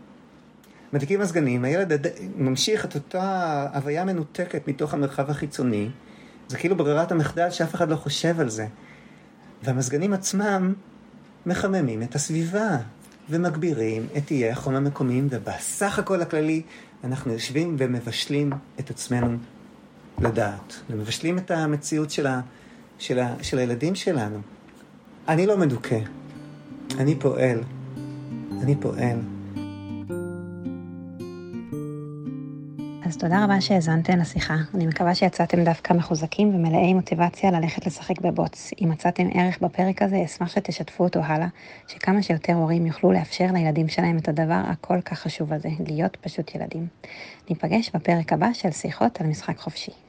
מדליקים מזגנים, הילד עד- ממשיך את אותה הוויה מנותקת מתוך המרחב החיצוני, זה כאילו ברירת המחדל שאף אחד לא חושב על זה. והמזגנים עצמם מחממים את הסביבה ומגבירים את איי החום המקומיים, ובסך הכל הכללי אנחנו יושבים ומבשלים את עצמנו לדעת, ומבשלים את המציאות של, ה, של, ה, של הילדים שלנו. אני לא מדוכא, אני פועל, אני פועל. אז תודה רבה שהאזנתם לשיחה. אני מקווה שיצאתם דווקא מחוזקים ומלאי מוטיבציה ללכת לשחק בבוץ. אם מצאתם ערך בפרק הזה, אשמח שתשתפו אותו הלאה, שכמה שיותר הורים יוכלו לאפשר לילדים שלהם את הדבר הכל כך חשוב הזה, להיות פשוט ילדים. ניפגש בפרק הבא של שיחות על משחק חופשי.